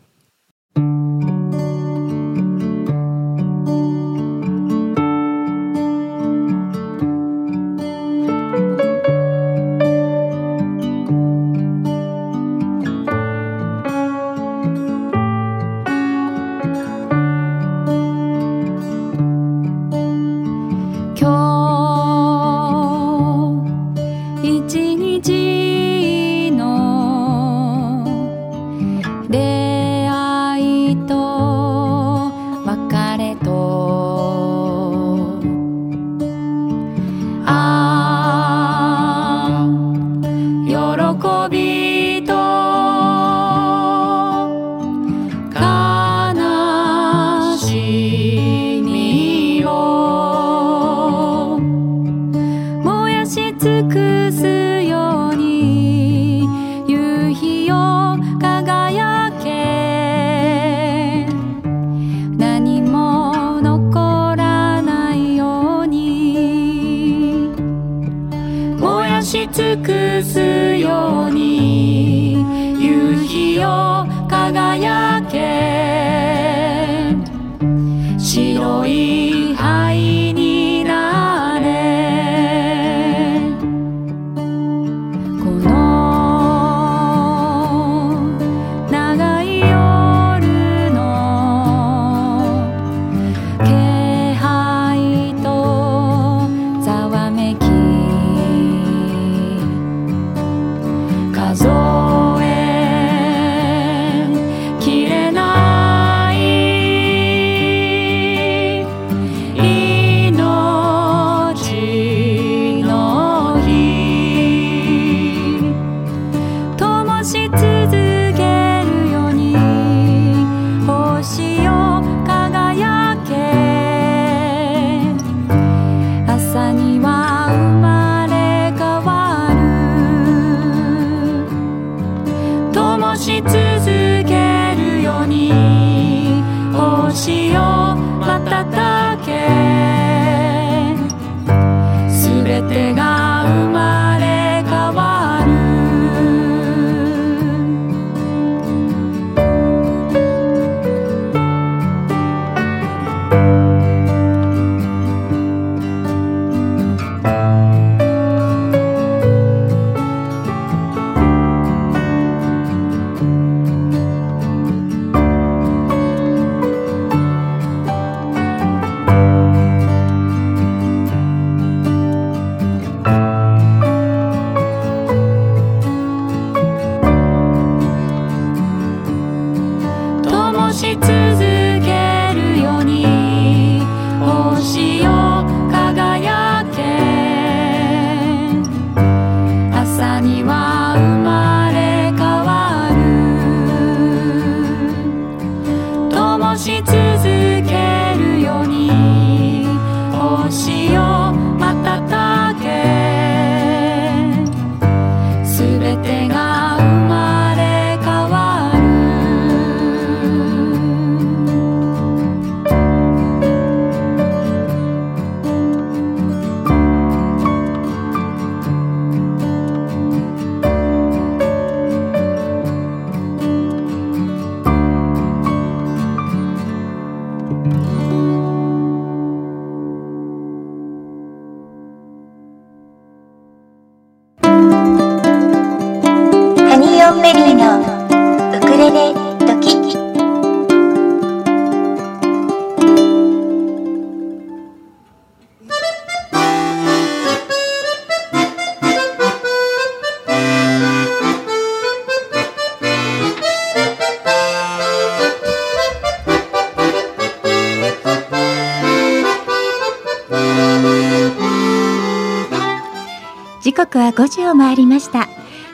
5時を回りました。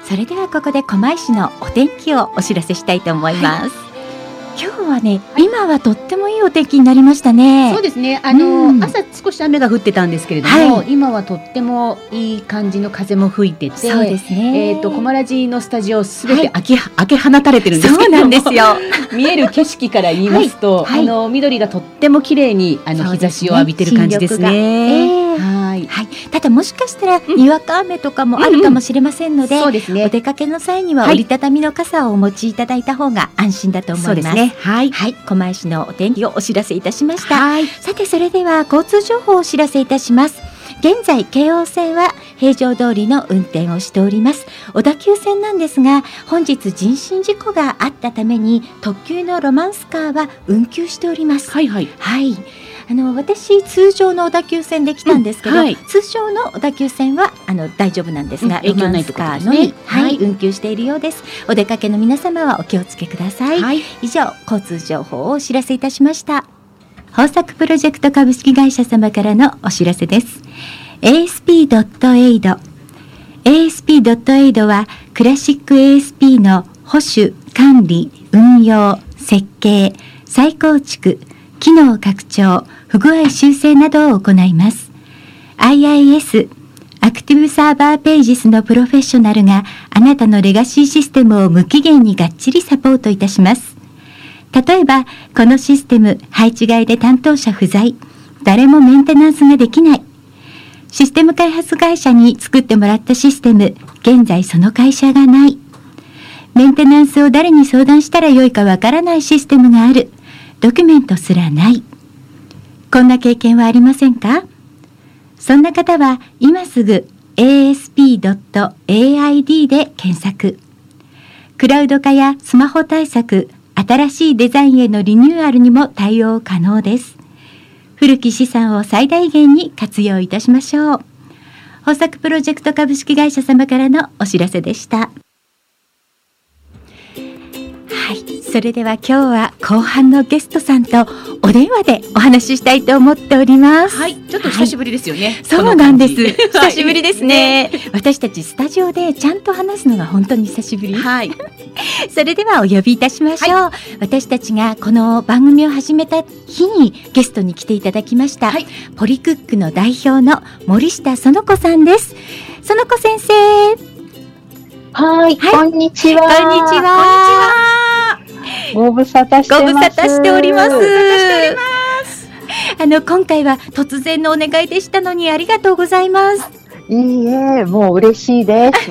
それではここで狛江市のお天気をお知らせしたいと思います、今日はね、今はとってもいいお天気になりましたね。そうですね。あの、うん。朝少し雨が降ってたんですけれども、はい。今はとってもいい感じの風も吹いてて、そうですね。えっ、とコマラジのスタジオすべはい。て開け、開け放たれてるんですけそうなんですよ。見える景色から言いますと、はい。はい。あの緑がとっても綺麗にあのね。差しを浴びてる感じですね。はい。はい、ただもしかしたらにわか雨とかもあるかもしれませんので、そうですね。お出かけの際にははい折りたたみの傘をお持ちいただいた方が安心だと思います。そうですね。はい。はい、狛江市のお天気をお知らせいたしました。はい。さてそれでは交通情報をお知らせいたします現在京王線は平常通りの運転をしております小田急線なんですが本日人身事故があったために特急のロマンスカーは運休しておりますはいはい。はいあの私通常の小田急線で来たんですけど、うんはい。通常の小田急線はあの大丈夫なんですが、うんロマンスカーのみ、はいはい。運休しているようです。お出かけの皆様はお気をつけください、はい。以上交通情報をお知らせいたしました。豊作プロジェクト株式会社様からのお知らせです。ASP.AID ASP.AID はクラシック ASP の保守管理運用設計再構築機能拡張不具合修正などを行います IIS アクティブサーバーページスのプロフェッショナルがあなたのレガシーシステムを無期限にがっちりサポートいたします。例えば、このシステム配置外で担当者不在、誰もメンテナンスができない。システム開発会社に作ってもらったシステム、現在その会社がない。メンテナンスを誰に相談したらよいかわからないシステムがある。ドキュメントすらない。こんな経験はありませんか？そんな方は今すぐ asp.aid で検索。クラウド化やスマホ対策、新しいデザインへのリニューアルにも対応可能です。古き資産を最大限に活用いたしましょう。豊作プロジェクト株式会社様からのお知らせでした。それでは今日は後半のゲストさんとお電話でお話ししたいと思っております。はい、ちょっと久しぶりですよね。そうなんです。久しぶりです。ね。私たちスタジオでちゃんと話すのが本当に久しぶり。はい。それではお呼びいたしましょう。私たちがこの番組を始めた日にゲストに来ていただきました。はいポリクックの代表の森下園子さんです。園子先生、はい、はいこんにちは。こんにちは。ご無沙汰しております。あの今回は突然のお願いでしたのにありがとうございます。いいえ、もう嬉しいです。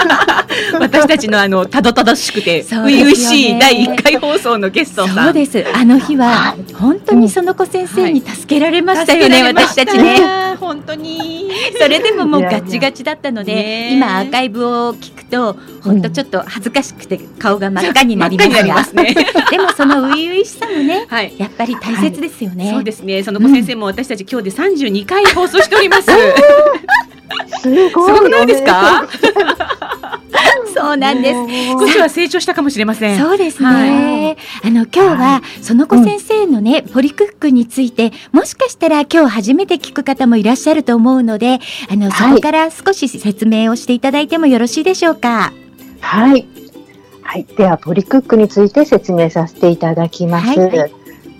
私たちのあのたどたどしくて初々しい第一回放送のゲストさん。そうです。あの日は本当に園子先生に助けられましたよね、助けられました私たちね。。本当に。それでももういやいやガチガチだったので、ねえ今アーカイブを聞くと、本当ちょっと恥ずかしくて顔が真っ赤になります真っ赤になりますが、ね。でもその初々しさもね、はい。やっぱり大切ですよね。そうですね。その子先生も私たち今日で三十二回放送しております。すごい。すごくないですか？そうなんです。少しは成長したかもしれません。そうですね。はあの今日は園子先生のね、ポリクックについてもしかしたら今日初めて聞く方もいらっしゃると思うので、あの、はいそこから少し説明をしていただいてもよろしいでしょうか？はい。はい。では、ポリクックについて説明させていただきます。は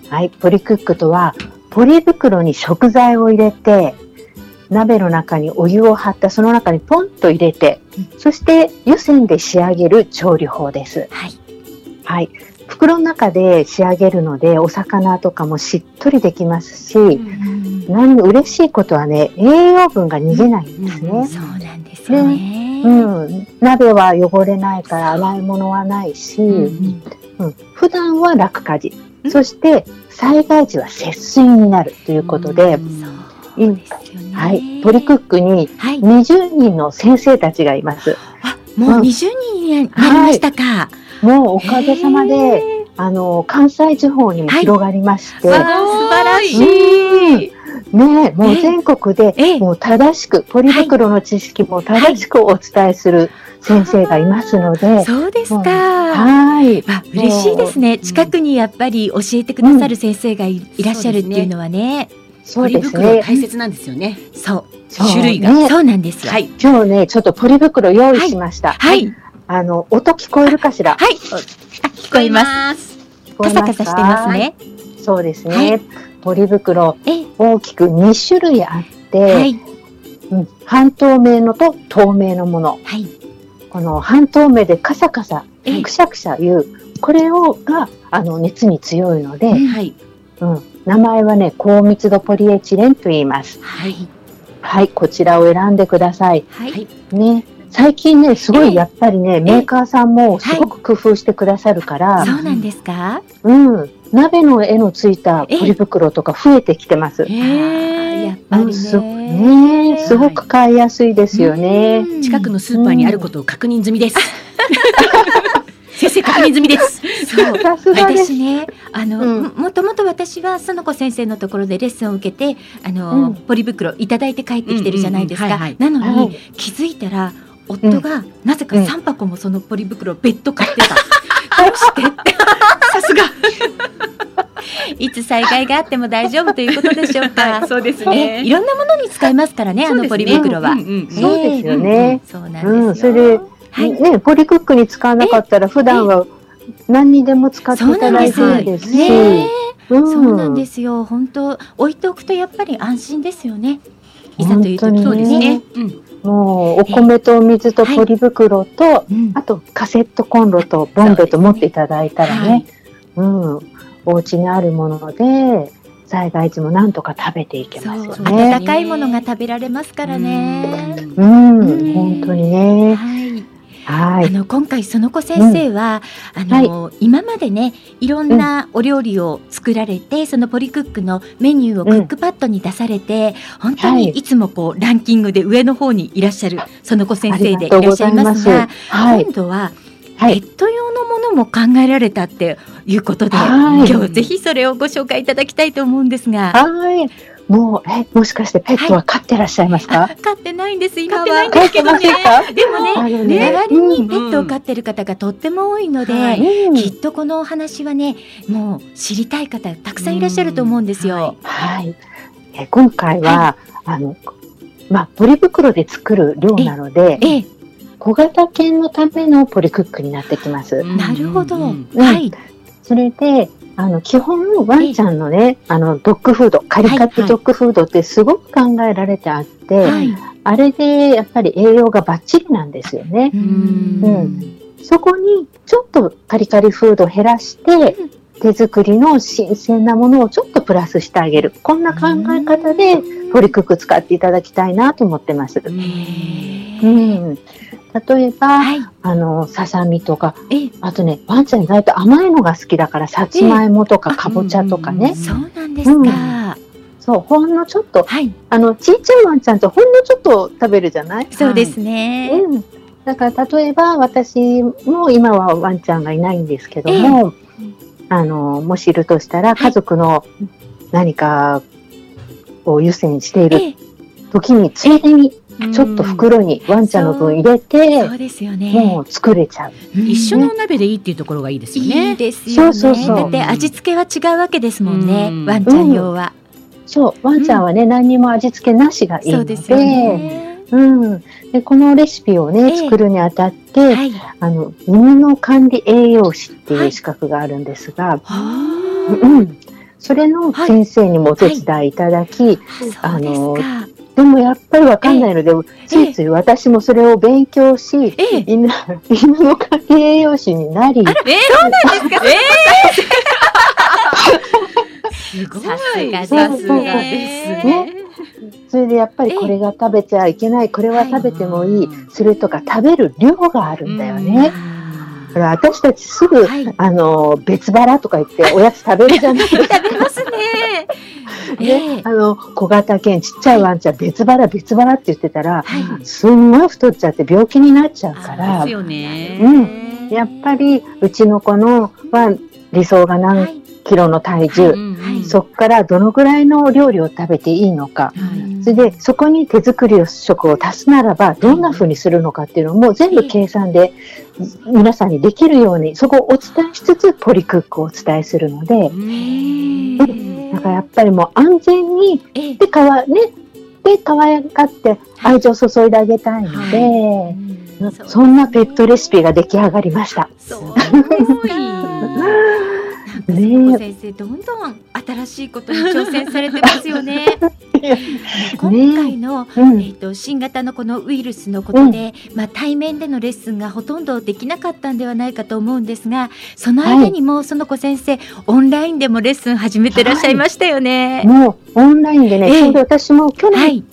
はいい。ポリクックとは、ポリ袋に食材を入れて、鍋の中にお湯を張ったその中にポンと入れて、そして湯煎で仕上げる調理法です。はい。はい。袋の中で仕上げるので、お魚とかもしっとりできますし、何も嬉しいことはね、栄養分が逃げないんですね。そうなんですよね。うん、鍋は汚れないから洗い物はないし、うんうん普段は楽家事、うんそして災害時は節水になるということで、うんそうですよね。はい、ポリクックにはい。20人の先生たちがいます。あ、もう20人になりましたか。もうおかげさまで、あの関西地方にもはい広がりまして、わあ素晴らしい。ね、もう全国でええもう正しくポリ袋の知識も正しくお伝えする先生がいますので、そうですうんか。はい。わ嬉しいですね。近くにやっぱり教えてくださる先生がい,、いらっしゃるっていうのはね。そポリうですね。袋大切なんですよね。そう。そう種類がねそうなんですよ。はい。今日ね、ちょっとポリ袋用意しました。はい。あの、音聞こえるかしら？はい。あ聞こえます。カサカサしてますね。そうですね。はいポリ袋、ええ、大きく2種類あって、はい。うん半透明のと透明のもの。はい。この半透明でカサカサ、ええくしゃくしゃいう、これをが、あの、熱に強いので、うんはい。うん、名前はね、高密度ポリエチレンと言います。はい。はい、こちらを選んでください。はい。ね。最近ね、すごええいやっぱりね、メーカーさんもすごく工夫してくださるから、そうなんですか？うん、鍋の絵のついたポリ袋とか増えてきてます。やっぱりね。うんすねすごく買いやすいですよね。うん近くのスーパーにあることを確認済みです。先生確認済みです。そう。私ね、あの、うんももともと私は園子先生のところでレッスンを受けて、あの、うんポリ袋いただいて帰ってきてるじゃないですか。なのに、はい気づいたら、夫がなぜかうん3箱もそのポリ袋を別途買ってた。どうして？さすが。いつ災害があっても大丈夫ということでしょうか。そうですね、いね。ろんなものに使えますからね、あのポリ袋は。そうですよね。そうなんですそれで、はい。ね、ポリクックに使わなかったら、普段は何にでも使っていただいていいですし、ねうんそうなんですよ。本当置いておくとやっぱり安心ですよね。いざという時本当にそうですね。うん。もう、お米とお水とポリ袋と、うんあとカセットコンロとボンベと持っていただいたらね、うん、お家にあるもので、災害時もなんとか食べていけますよね。温かいものが食べられますからね。うん、うん本当にね。はい。ははい。あの今回園子先生は、あの、今までねいろんなお料理を作られて、そのポリクックのメニューをクックパッドに出されて、本当はいにいつもこうランキングで上の方にいらっしゃる園子先あ生でいらっしゃいますす。が、はい。今度ははい。ペット用のものも考えられたっていうことで、はい今日ぜひそれをご紹介いただきたいと思うんですが。はい。もう、え、もしかしてペットは飼ってらっしゃいますか、あ飼ってないんです今は。飼ってないん飼ってませんかでもね周りにペットをうん飼ってる方がとっても多いので、はいうんきっとこのお話はねもう知りたい方たくさんいらっしゃると思うんですよ。はい。え今回は、あの、まあ、ポリ袋で作る量なので、ええ、小型犬のためのポリクックになってきます。なるほど。うんはい。それで、あの、基本、ワンちゃんのね、あの、ドッグフード、カリカットドッグフードってすごく考えられてあって、はい。あれで、やっぱり栄養がバッチリなんですよねう。んうんそこに、ちょっとカリカリフードを減らして、手作りの新鮮なものをちょっとプラスしてあげる。こんな考え方で、ポリクック使っていただきたいなと思ってます。うん。例えば、はい。あの、ささみとか、ええ、あとね、ワンちゃん意外と甘いのが好きだから、さつまいもとかかぼちゃとかね。そうなんですか。そう、ほんのちょっと、はい。あの、ちっちゃいワンちゃんってほんのちょっと食べるじゃない？そうですね。うん。だから、例えば、私も今はワンちゃんがいないんですけども、あの、もしいるとしたら、家族の何かを優先しているええ、時に、ついでにちょっと袋にワンちゃんの分入れて、そうですよね。もう作れちゃう。うん一緒のお鍋でいいっていうところがいいですよいいね。ですよね。そうそうそうだって味付けは違うわけですもんね。うんワンちゃん用は。そう、ワンちゃんはね、何にも味付けなしがいいので、そうですよね。うん。で、このレシピをね、ええ作るにあたって、はい。あの、犬の管理栄養士っていう資格があるんですが、はうん。それのはい先生にもお手伝いいただき、あ、そうですか。でもやっぱりわかんないので、ついつい私もそれを勉強し、ええ、犬犬の管理栄養士になり、えそうなんですか？えすごい。さすがですさすがですね。それでやっぱりこれが食べちゃいけない、これは食べてもいい、それとか食べる量があるんだよね。だから私たちすぐ、はいあの、別腹とか言っておやつ食べるじゃないですか。食べますね。えねえ、あの、小型犬、ちっちゃいワンちゃん、別腹、別腹って言ってたら、はい。すんごい太っちゃって病気になっちゃうからです、よね。うんやっぱり、うちの子のは理想がは何い。キロの体重、うんはい。そっからどのぐらいの料理を食べていいのか、はい。それで、そこに手作り食を足すならば、どんな風にするのかっていうのも全部計算で皆さんにできるように、そこをお伝えしつつ、ポリクックをお伝えするので、だからやっぱりもう安全に、ええ、で、かわ、ね、で、可愛がって愛情を注いであげたい。ので、そんなペットレシピが出来上がりました。ねね先生どんどん新しいことに挑戦されてますよね。今回の、うん。えっ、と新型のこのウイルスのことで、まあ対面でのレッスンがほとんどできなかったんではないかと思うんですが、その間にも園子先生オンラインでもレッスン始めてらっしゃいましたよね。もうオンラインでね、ええ。ちょうど私も去年はい。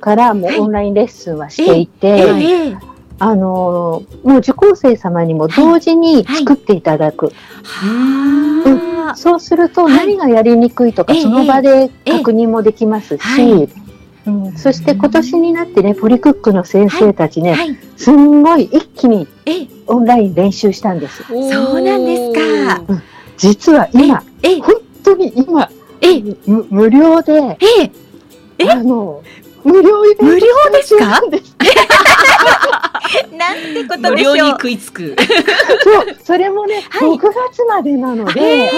からもうオンラインレッスンはしていて、ええあのーもう受講生様にも同時に作っていただく。はあ。そうするとはい。何がやりにくいとか、ええその場で確認もできますし、はい。うん、そして今年になってね、ポリクックの先生たちね、はい。すんごい一気にええ。オンライン練習したんです。そうなんですか。実は今、ええ本当に今、無料で、ええ。あの、無料イベント無料ですか？なんですなんてこと無料にでしょう？食いつく。そう、それもね、はい6月までなのえでえ、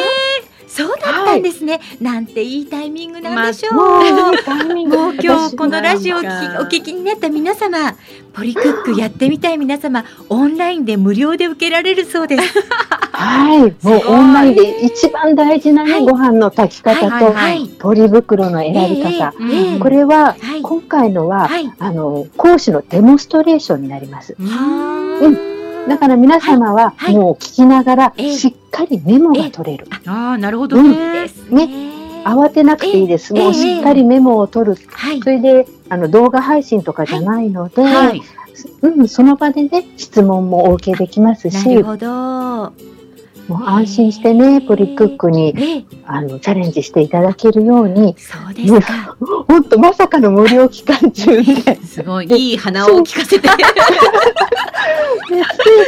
そうだったんですね。なんていいタイミングなんでしょう。もうタイミングもう今日このラジオをお聞きになった皆様、ポリクックやってみたい皆様、オンラインで無料で受けられるそうです。はい、もうオンラインで一番大事なね、はいご飯の炊き方はいと、はいポリ袋の選び方。ええええこれは、はい今回のは、はい。あの、講師のデモンストレーションになります。はだから皆様は、はいもう聞きながら、ええしっかりメモが取れる。ああ、なるほどうんね。慌てなくていいです。ええもうしっかりメモを取る。はいそ。れで、あの、動画配信とかじゃないので、はい。うん、その場でね、質問もお受けできますし、なるほど。もう安心してね、ポリクックにええ、あのチャレンジしていただけるように、そうですか。本当まさかの無料期間中で、すごいいい鼻を聞かせて。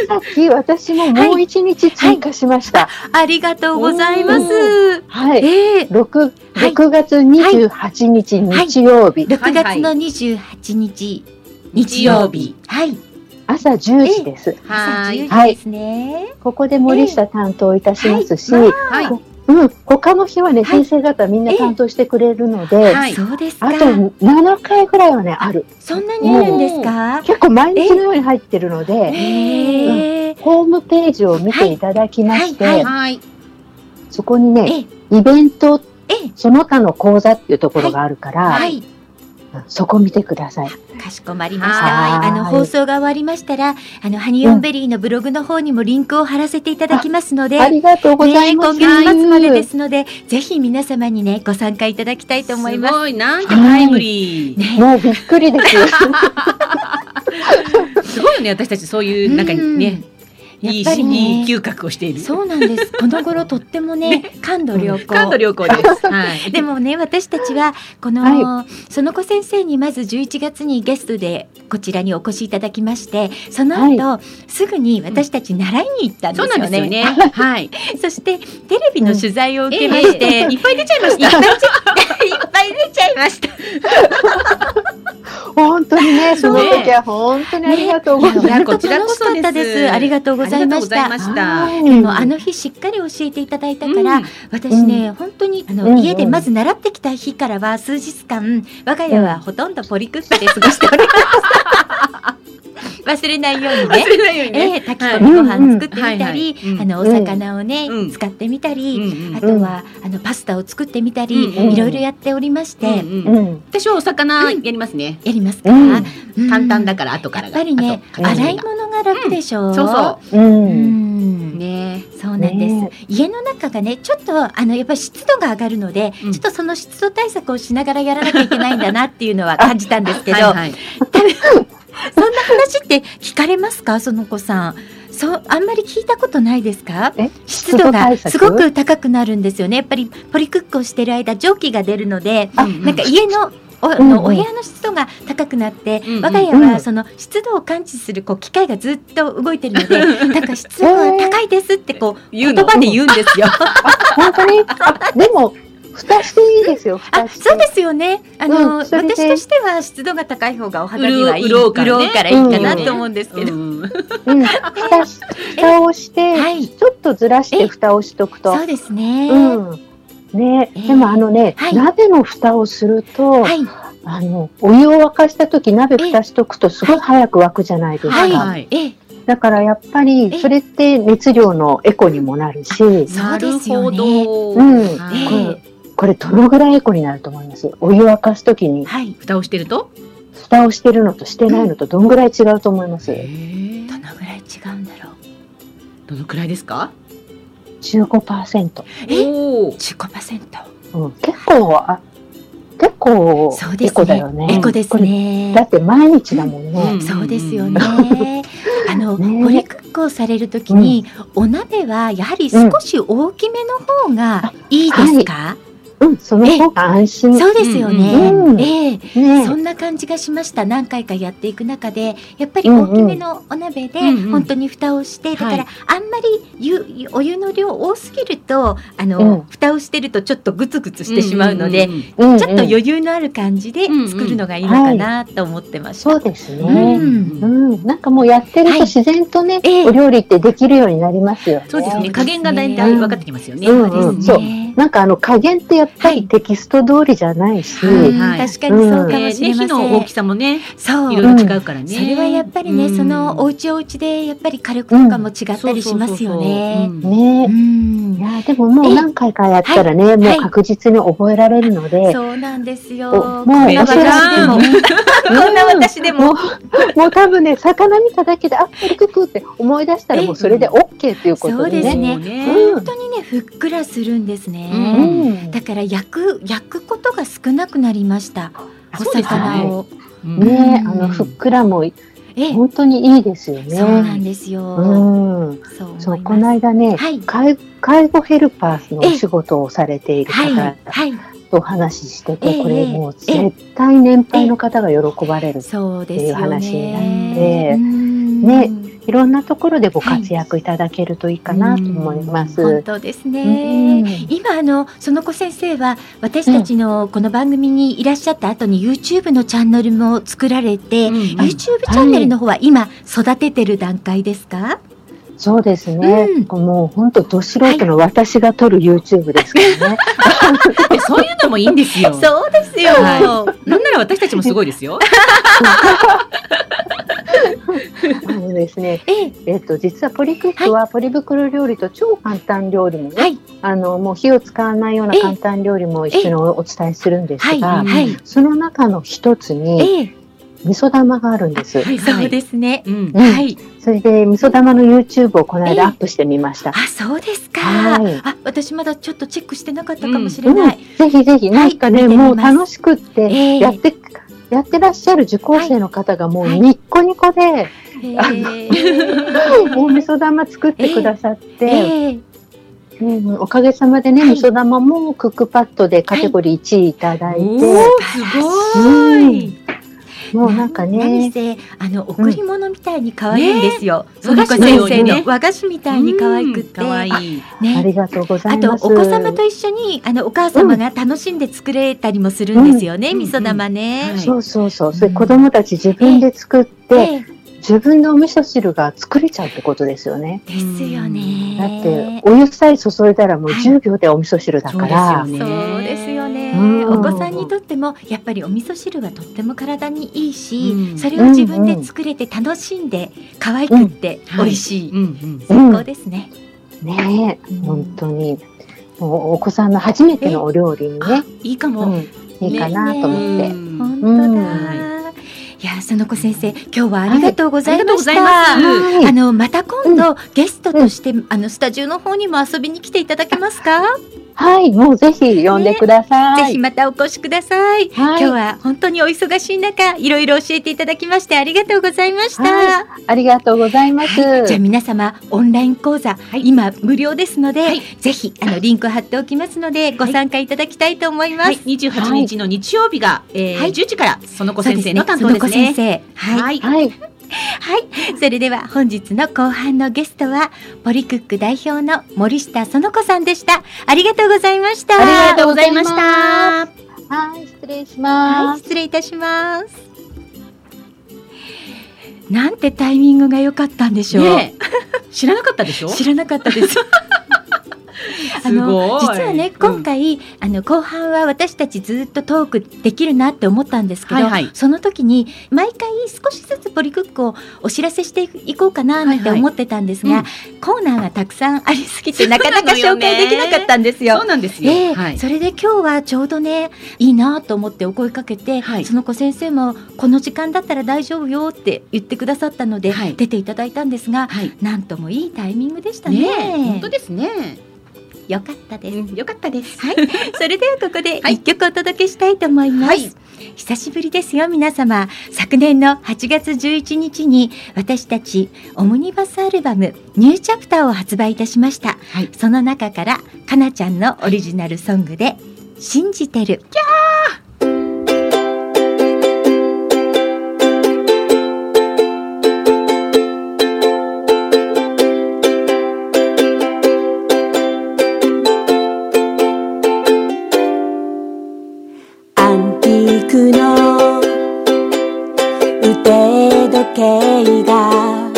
さっき私ももう一日追加しました。ありがとうございます。はい。ええ、6, はい6月28日日曜日、6月の28日、日曜日。はい。朝10時です。朝はい。10時ですね。ここで森下担当いたしますし、はい。うん、他の日はね、はい先生方みんな担当してくれるので、はいそうですかあ。と7回ぐらいはね、ある。そんなにあるんですか？結構毎日のように入ってるので、へえ。ホームページを見ていただきまして、はいはい。そこにえね、イベント、えその他の講座っていうところがあるから、はい。そこ見てください。かしこまりました。はいあの放送が終わりましたら、あのハニオンベリーのブログの方にもリンクを貼らせていただきますので、ありがとうござね、います。今月末までですので、ぜひ皆様にねご参加いただきたいと思います。すごい、なんてタイムリー。ね、もうびっくりです。すごいよね、私たちそういう、なんかね、いいし、ぱりねいい嗅覚をしている。そうなんです。この頃とってもね、感度良好。感度良好です。はい。でもね私たちはこの、はその子先生にまず11月にゲストでこちらにお越しいただきましてその後、すぐに私たち習いに行ったんでそうすよね。なんですよね。はい。そしてテレビの取材を受けまえして、えいっぱい出ちゃいましいっぱいいっぱい出ちゃいました。本当にね、その時は本当にありがとうございます。いや本当こちらこそです。ありがとうございました。ありがとうございました。はい。でもあの日しっかり教えていただいたから、うん。私ね、本当にあの、うんうん。家でまず習ってきた日からは数日間我が家はほとんどポリクックで過ごしております。忘れないようにね。忘。れないようにえね。え炊き込みご飯作ってみたり、はいはい。はいうん。あのお魚をね、うん。使ってみたり、あとは、あのパスタを作ってみたり、いろいろやっておりまして、うんうんうん。私はお魚やりますね。やりますか、簡単だから後からが。やっぱりね洗い物が楽でしょ？う、そうそう。う。うん。う。ね。そうなんです、ね。家の中がねちょっとあのやっぱり湿度が上がるので、うん。ちょっとその湿度対策をしながらやらなきゃいけないんだなっていうのは感じたんですけど、はいはい。そんな話って聞かれますか？その子さん。そうあんまり聞いたことないですか？え？湿度がすごく高くなるんですよね。やっぱりポリクックをしてる間蒸気が出るのであなんか家のお,、うんうん。お部屋の湿度が高くなって、うんうん。我が家はその湿度を感知するこう機械がずっと動いてるので、なんか湿度が高いですってこう言葉で言うんですよ。本当に？あでも、蓋していいですよ、蓋あ。そうですよね。あの、うんそれで私としては湿度が高い方がお肌にはいい。潤うからねからいいかなと思うんですけど。うんうん。蓋し、蓋をして、はいちょっとずらして蓋をしとくと。そうですね。うん。ね、えーでもあのね、はい鍋の蓋をすると、はい。あの、お湯を沸かした時鍋蓋しとくとすごい早く沸くじゃないですか。はい。だからやっぱりえそれって熱量のエコにもなるし、なるほど。うんはいええこれどのぐらいエコになると思います？お湯沸かす時にはい。蓋をしてると？蓋をしてるのとしてないのとどんぐらい違うと思います、どのぐらい違うんだろう？どのくらいですか？15%、え？おお。15%。うん、結構あ結構そうですね。エコだよねエコですこれねだ。って毎日だもんね、うんそうですよね。あの、ねポリクックをされるときに、お鍋はやはり少し大きめの方がいいですか、うん、その方が安心。そうですよね。うんええ。ねそんな感じがしました。何回かやっていく中で、やっぱり大きめのお鍋で、うんうん。本当に蓋をして、だから、はいあんまり湯お湯の量多すぎると、あの、うん。蓋をしてるとちょっとグツグツしてしまうので、んんんうんうん。ちょっと余裕のある感じでうんうん。作るのがいいのかなと思ってました。そうですうね、ん。うん。なんかもうやってるはいと自然とね、ええ。お料理ってできるようになりますよね。そうですね。加減がだいたい分かってきますよね。うんそうですそう。ね。なんかあの加減ってやっぱはい。りテキスト通りじゃないし、うん。はい確かにそうかもねしれません。火の大きさもね、そういろいろ違うからね。それはやっぱりね、うんそのお家お家でやっぱり火力とかも違ったりしますよね。ね。うん。いやでももう何回かやったらね、もう確実に覚えられるので、そうなんですよ。もう私でも、うん こんな私でも。もうもう多分ね魚見ただけであポリクックって思い出したらもうそれで OK っていうことそうですでね。ね。うん。本当にね、ふっくらするんですうね。んだから焼く焼くことが少なくなりました。おそうですね魚を。うんねあうんのふっくらもええ本当にいいですよね。そうなんですよ。うん。そうそう、この間ね、はい介介護ヘルパーのお仕事をされているはい方はいとお話ししてて、ええこれもうええ絶対年配の方が喜ばれる。そうですよね。っていう話になってうんねいろんなところでご活躍いただけるといいかなと思います。本当ですね。うん今あの園子先生は私たちのこの番組にいらっしゃった後に YouTube のチャンネルも作られて、うん YouTube チャンネルの方は今育ててる段階ですか？そうですね。うんもう本当ど素人の私が撮る YouTube ですからね。で そういうのもいいんですよ。そうですよ。はい。なんなら私たちもすごいですよ。あのですね、えええっと実はポリクックはポリ袋料理と超簡単料理もね、はいあのもう火を使わないようなええ簡単料理も一緒におお伝えするんですはいが、はいその中の一つにええ味噌玉があるんです。はいそうですね。はい。それで味噌玉の YouTube をこのええ。間アップしてみました。あそうですか。はい。あ私まだちょっとチェックしてなかったかもしれない。ぜひぜひ、なんかね、もう楽しくって、ええ。やって、やってらっしゃる受講生の方がもうはい。ニッコニコで、え もう味噌玉作ってくださって、ええ。うんおかげさまでね、はい。味噌玉もクックパッドでカテゴリー1位いただいて、すごい。もうなんか何ね、せあの贈り物みたいに可愛いんですよ。ねその子先生和菓子のようにねの和菓子みたいに可愛くって、うん可愛い。あね。りがとうござあいます。とお子様と一緒にあのお母様が楽しんで作れたりもするんですよね、うん味噌玉はねい。そうそうそう。うんそれ子供たち自分で作って、ええ自分のお味噌汁が作れちゃうってことですよね。ですよね。だって、お湯さえ注いだらもうはい10秒でお味噌汁だから、そうですよね。そうですよね、うん。お子さんにとってもやっぱりお味噌汁はとっても体にいいし、うん。それを自分で作れて楽しんで可愛くって美味しい、うんうん。最高ですね、ね本当に。お子さんの初めてのお料理にね、いいかも。うん、いいかなと思って。うん。本当だ、うんいやその子先生今日はありがとうございました、はい。あまあのまた今度、ゲストとして、あのスタジオの方にも遊びに来ていただけますか、はい、もうぜひ呼んでください。ぜひまたお越しください、はい。今日は本当にお忙しい中いろいろ教えていただきましてありがとうございました、はありがとうございます。はい。じゃあ皆様オンライン講座、今無料ですので、ぜひあのリンク貼っておきますのでご参加いただきたいと思います。はい、28日の日曜日が、えーはい。10時からその子先生の担当ですね。生。はい。はい。はい、はい。それでは本日の後半のゲストはポリクック代表の森下園子さんでした。ありがとうございました。ありがとうございました。はい、失礼しはい、ます。失礼いたします。なんてタイミングが良かったんでしょう。ねえ知らなかったでしょ？知らなかったです。あすの実はね今回、あの後半は私たちずっとトークできるなって思ったんですけど、はいはいその時に毎回少しずつポリクックをお知らせしていこうかななんてはいはい思ってたんですが、うんコーナーがたくさんありすぎてなかなか紹介できなかったんですよそう。なんですよ。ええはい。それで今日はちょうどねいいなと思ってお声かけて、はいその子先生もこの時間だったら大丈夫よって言ってくださったので、はい出ていただいたんですが、はい。なんともいいタイミングでしたね。ねえ本当ですね。よかったです。うんよかったです。はい、それではここではい一曲お届けしたいと思います。はい久しぶりですよ皆様。昨年の8月11日に私たちオムニバスアルバムニューチャプターを発売いたしました。はいその中からかなちゃんのオリジナルソングで信じてる。ア計が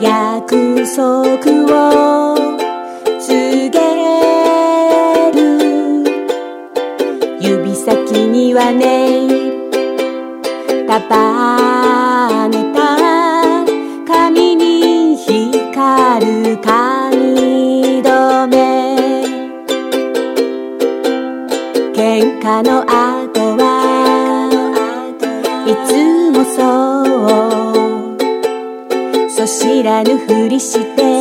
約束を告げる。指先にはね束らぬふりして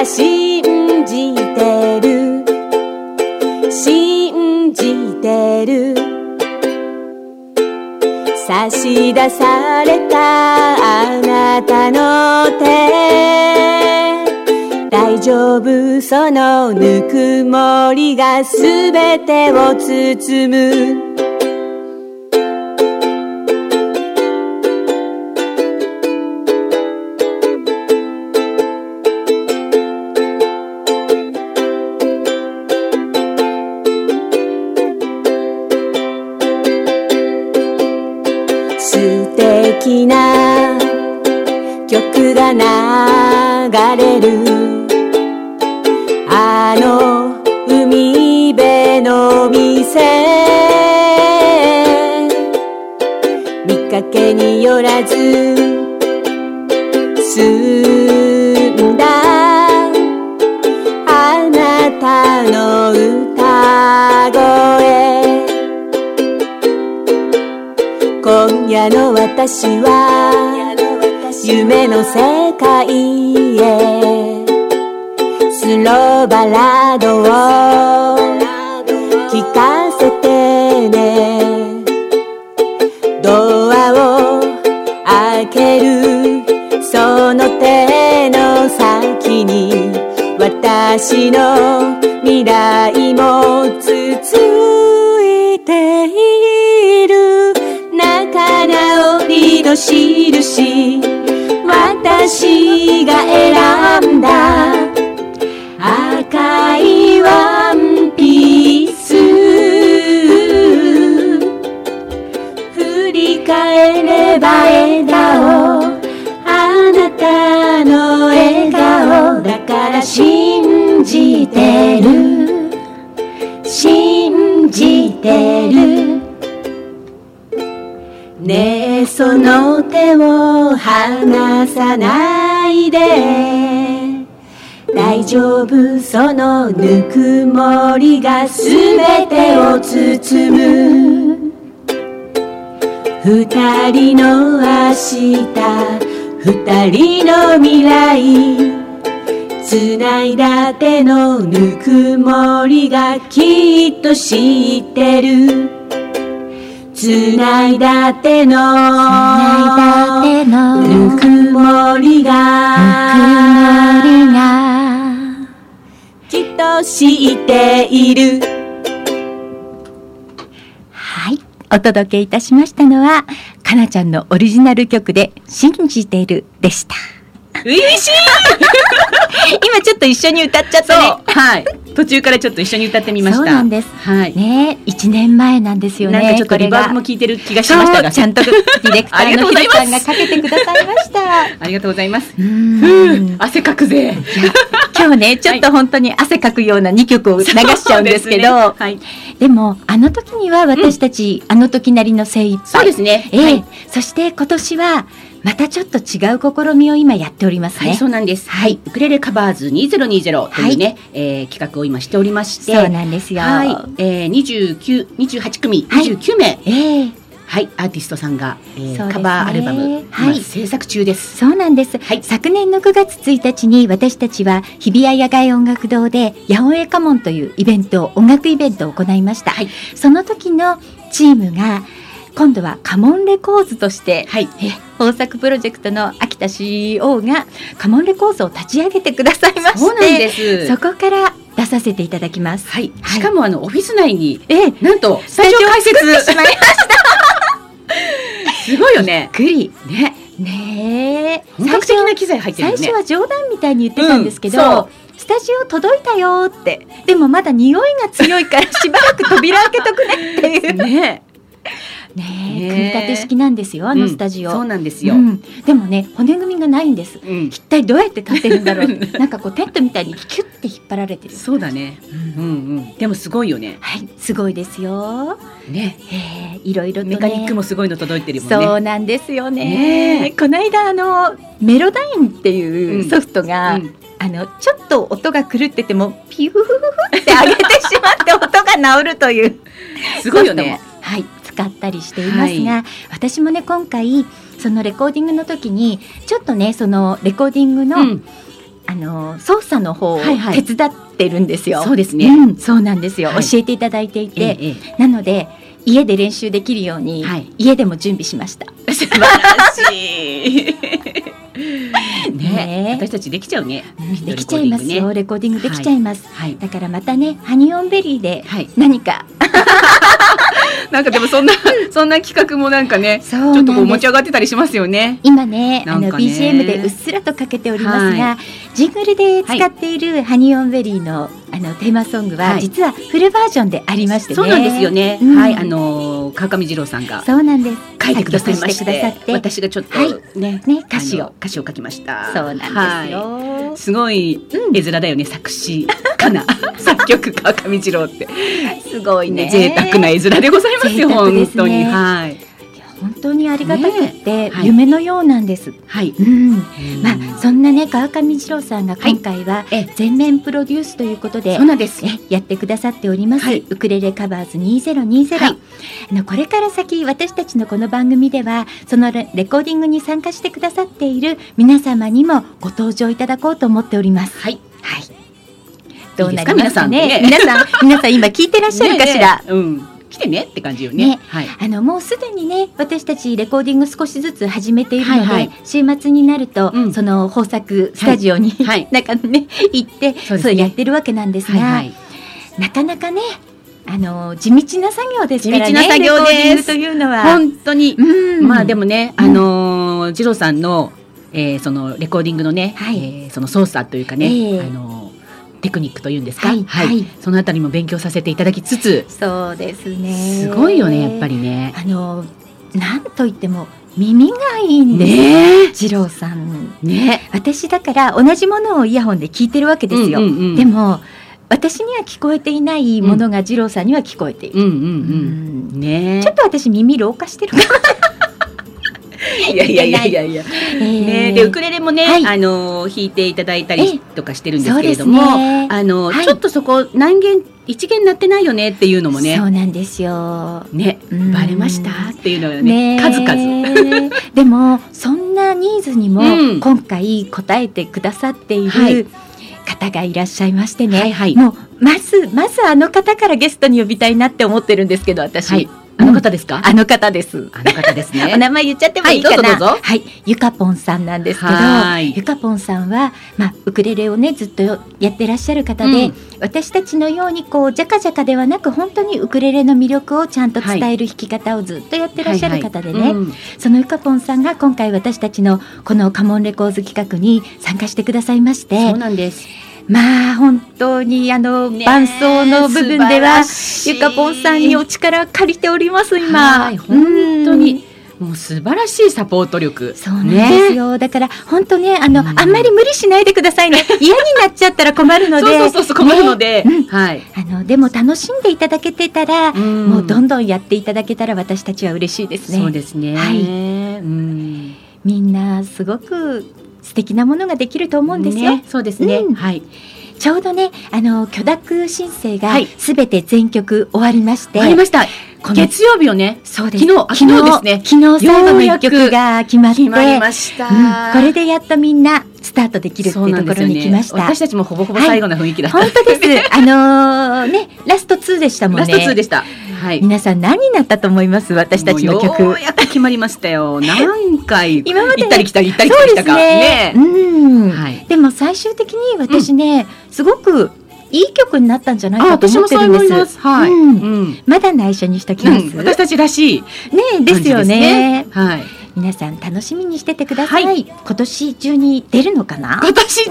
から信じてる。信じてる。差し出されたあなたの手。大丈夫そのぬくもりがすべてを包む。流れる。あの海辺の店。見かけによらず澄んだ。あなたの歌声。今夜の私は夢の世界へ。スローバラードを聞かせてね。ドアを開ける。その手の先に私の未来その手を離さないで。大丈夫そのぬくもりがすべてを包む。二人の明日二人の未来。つないだ手のぬくもりがきっと知ってる。つないだ手の。繋いだ手の。ぬくもりが。ぬくもりが。きっと知っている。はい。お届けいたしましたのは、かなちゃんのオリジナル曲で、信じてるでした。初々しい 今ちょっと一緒に歌っちゃったね。はい途中からちょっと一緒に歌ってみました。そうなんです。はい。ね一年前なんですよね。なんかちょっとリバーブもこ効いてる気がしましたが。ちゃんとディレクターの ひでさんがかけてくださいました。ありがとうございます。うふんう汗かくぜ。今日ね、ちょっと本当に汗かくような2曲を流しちゃうんですけど、ですね。はい。でも、あの時には私たち、あの時なりの精一杯。そうですね。ええ。はい。そして今年は、またちょっと違う試みを今やっておりますね。はい、そうなんです。はい、ウクレレカバーズ2020というね、えー企画を今しておりまして、そうなんですよ。はい、えー、29、28組、はい。29名、ええ。はい、アーティストさんが、えーね。カバーアルバム、はい。今制作中です。そうなんです、はい。昨年の9月1日に私たちは日比谷野外音楽堂で八百屋家紋というイベントを音楽イベントを行いました、はい。その時のチームが今度は家紋レコーズとして、はい。え豊作プロジェクトの秋田 CEO が家紋レコーズを立ち上げてくださいましてそうなんです。そこから出させていただきます。はい、しかもあのオフィス内に、ええ。なんとスタジオ開設しまいました。すごいよね。びっくり。ね、ねえ。本格的な機材入ってるよね。最初は冗談みたいに言ってたんですけど、スタジオ届いたよって。でもまだ匂いが強いからしばらく扉開けとくねっていう。ねね、組み立て式なんですよあのスタジオ、うんそうなんですよ。うん。でもね骨組みがないんです。うん。一体どうやって立ってるんだろう。なんかこうテントみたいにキュッて引っ張られてる。そうだね。うん。うん。でもすごいよね。はいすごいですよ。ね。えーいろいろとね。メカニックもすごいの届いてるもんね。そうなんですよね。ねえ。この間あのメロダインっていうソフトが、うん。あのちょっと音が狂っててもピューフフフって上げてしまって音が治るという。すごいよね。はい使ったりしていますが、私もね今回そのレコーディングの時にちょっとねそのレコーディングの、うんあの操作の方をはいはい手伝ってるんですよ。そうですね。うん、そうなんですよ、はい教えていただいていて、ええええなので家で練習できるように、はい家でも準備しました。素晴らしい。ねね私たちできちゃうね。できちゃいますよ、レコーディングできちゃいます。はい。だからまたねハニオンベリーではい。何か、なんかでもそんなそんな企画もなんかね、ちょっとこう持ち上がってたりしますよね。今ねあの BGM でうっすらとかけておりますが、はジングルで使っているハニオンベリーのあのテーマソングは、はい。実はフルバージョンでありましてね。そうなんですよね。うん。はい、あのー川上二郎さんがそうなんです。書いてくださいまして私がちょっとはい。ね、ね歌詞を。歌詞を書きました。そうなんですよ。はい。すごい絵面だよね、作詞。かな。作曲川上二郎って。すごいね。ね贅沢な絵面でございますよ、ね。本当に。はい本当にありがたくって、夢のようなんです。はい。うん。まあそんなね川上二郎さんが今回はえ全面プロデュースということで、そうなんです。えやってくださっております、はい。ウクレレカバーズ2020、はい。あのこれから先私たちのこの番組ではそのレレコーディングに参加してくださっている皆様にもご登場いただこうと思っております。はい。はい。どうなりますかね？皆さん。皆さん。今聞いてらっしゃるかしら、うん。来てねって感じよね。ね。はい。あのもうすでにね私たちレコーディング少しずつ始めているので、はいはい。週末になると、うん。その豊作スタジオに、はい。なんかね行ってそうね。れやってるわけなんですが、はいはい。なかなかねあの地道な作業ですからね地道な作業です。というのは。本当に。うん。まあでもね、うん。あのー、二郎さんの、えーそのレコーディングのね、はい。えーその操作というかね、ええ。あのーテクニックというんですか、はいはい。そのあたりも勉強させていただきつつ、そうですね。すごいよねやっぱりね。あのなんといっても耳がいいんです、ね二郎さん。ね。私だから同じものをイヤホンで聞いてるわけですよ、うんうんうん。でも私には聞こえていないものが二郎さんには聞こえている、うんうんうんうん。ねちょっと私耳老化してるかな、いやいやいやいやいや。えー。ね、でウクレレもね、はい。あの弾いていただいたりとかしてるんですけれども、ね。あの、はい。ちょっとそこ何弦一弦鳴ってないよねっていうのもねそうなんですよ。ねうん。バレましたっていうのがねね数々。でもそんなニーズにもうん。今回答えてくださっていはい。る方がいらっしゃいましてね、はいはい。もうまずまずあの方からゲストに呼びたいなって思ってるんですけど私、はいあの方ですか、あの方です。あの方ですおね。名前言っちゃってもいいかな？はいどうぞどうぞ。はい、ゆかぽんさんなんですけどはい、ゆかぽんさんは、まあ、ウクレレをね、ずっとやってらっしゃる方で、うん。私たちのように、こう、じゃかじゃかではなく、本当にウクレレの魅力をちゃんと伝える弾き方をずっとやってらっしゃる方でね、そのゆかぽんさんが今回私たちのこのカモンレコーズ企画に参加してくださいましてそう、なんです。まあ、本当に、あの、伴奏の部分では、ゆかぽんさんにお力借りております、今。はい本当にもう素晴らしいサポート力。そうなんですよ。だから本当ねあの、うんあんまり無理しないでくださいね。嫌になっちゃったら困るので。そうそうそう困るので、ねうんはい。あのでも楽しんでいただけてたら、んもうどんどんやっていただけたら私たちは嬉しいですね。そうですね。はいうん。みんなすごく素敵なものができると思うんですよ。ねそうですね。うんはい。ちょうどねあの許諾申請がはいすべて全曲終わりまして、わかりました。この月曜日よね。そうです。昨日あ昨日ですね昨日最後の一曲が決まって、決まりました。うんこれでやっとみんなスタートできるっていうところに来ました。私たちもほぼほぼ最後の雰囲気だった。本当です。あのーね、ラスト2でしたもんね。ラスト2でした。はい。皆さん何になったと思います？私たちの曲。もうようやく決まりましたよ。何回今までね行ったり来たり行ったり来たりしたか。ね。うん、はいでも最終的に私ね、すごくいい曲になったんじゃないあ、かと思ってるんです。す。はい。うんうんまだ内緒にしときます。うん私たちらしいねですよねですはい。皆さん楽しみにしててください。は今年中に出るのかな？今年中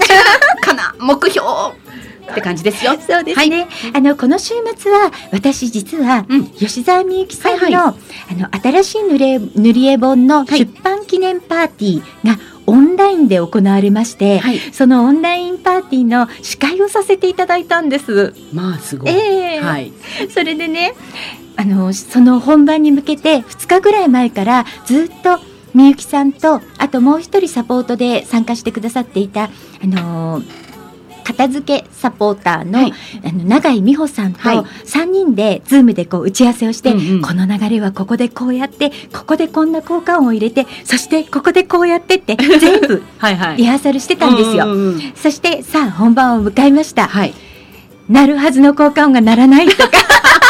かな？目標って感じですよ。そうですね、あのこの週末は私実は、うん吉沢みゆきさんの,、はいはあの新しい塗り絵塗り絵本のはい出版記念パーティーがオンラインで行われまして、はいそのオンラインパーティーの司会をさせていただいたんです。まあすごい。ええはい。それでねあのその本番に向けて2日ぐらい前からずっとみゆきさんとあともう一人サポートで参加してくださっていたあの片付けサポーターの,、はいあの永井美穂さんとはい3人でズームでこう打ち合わせをして、うんうんこの流れはここでこうやってここでこんな効果音を入れてそしてここでこうやってって 全部。リハーサルしてたんですよ。そしてさあ本番を迎えました。はい。鳴るはずの効果音が鳴らないとかあ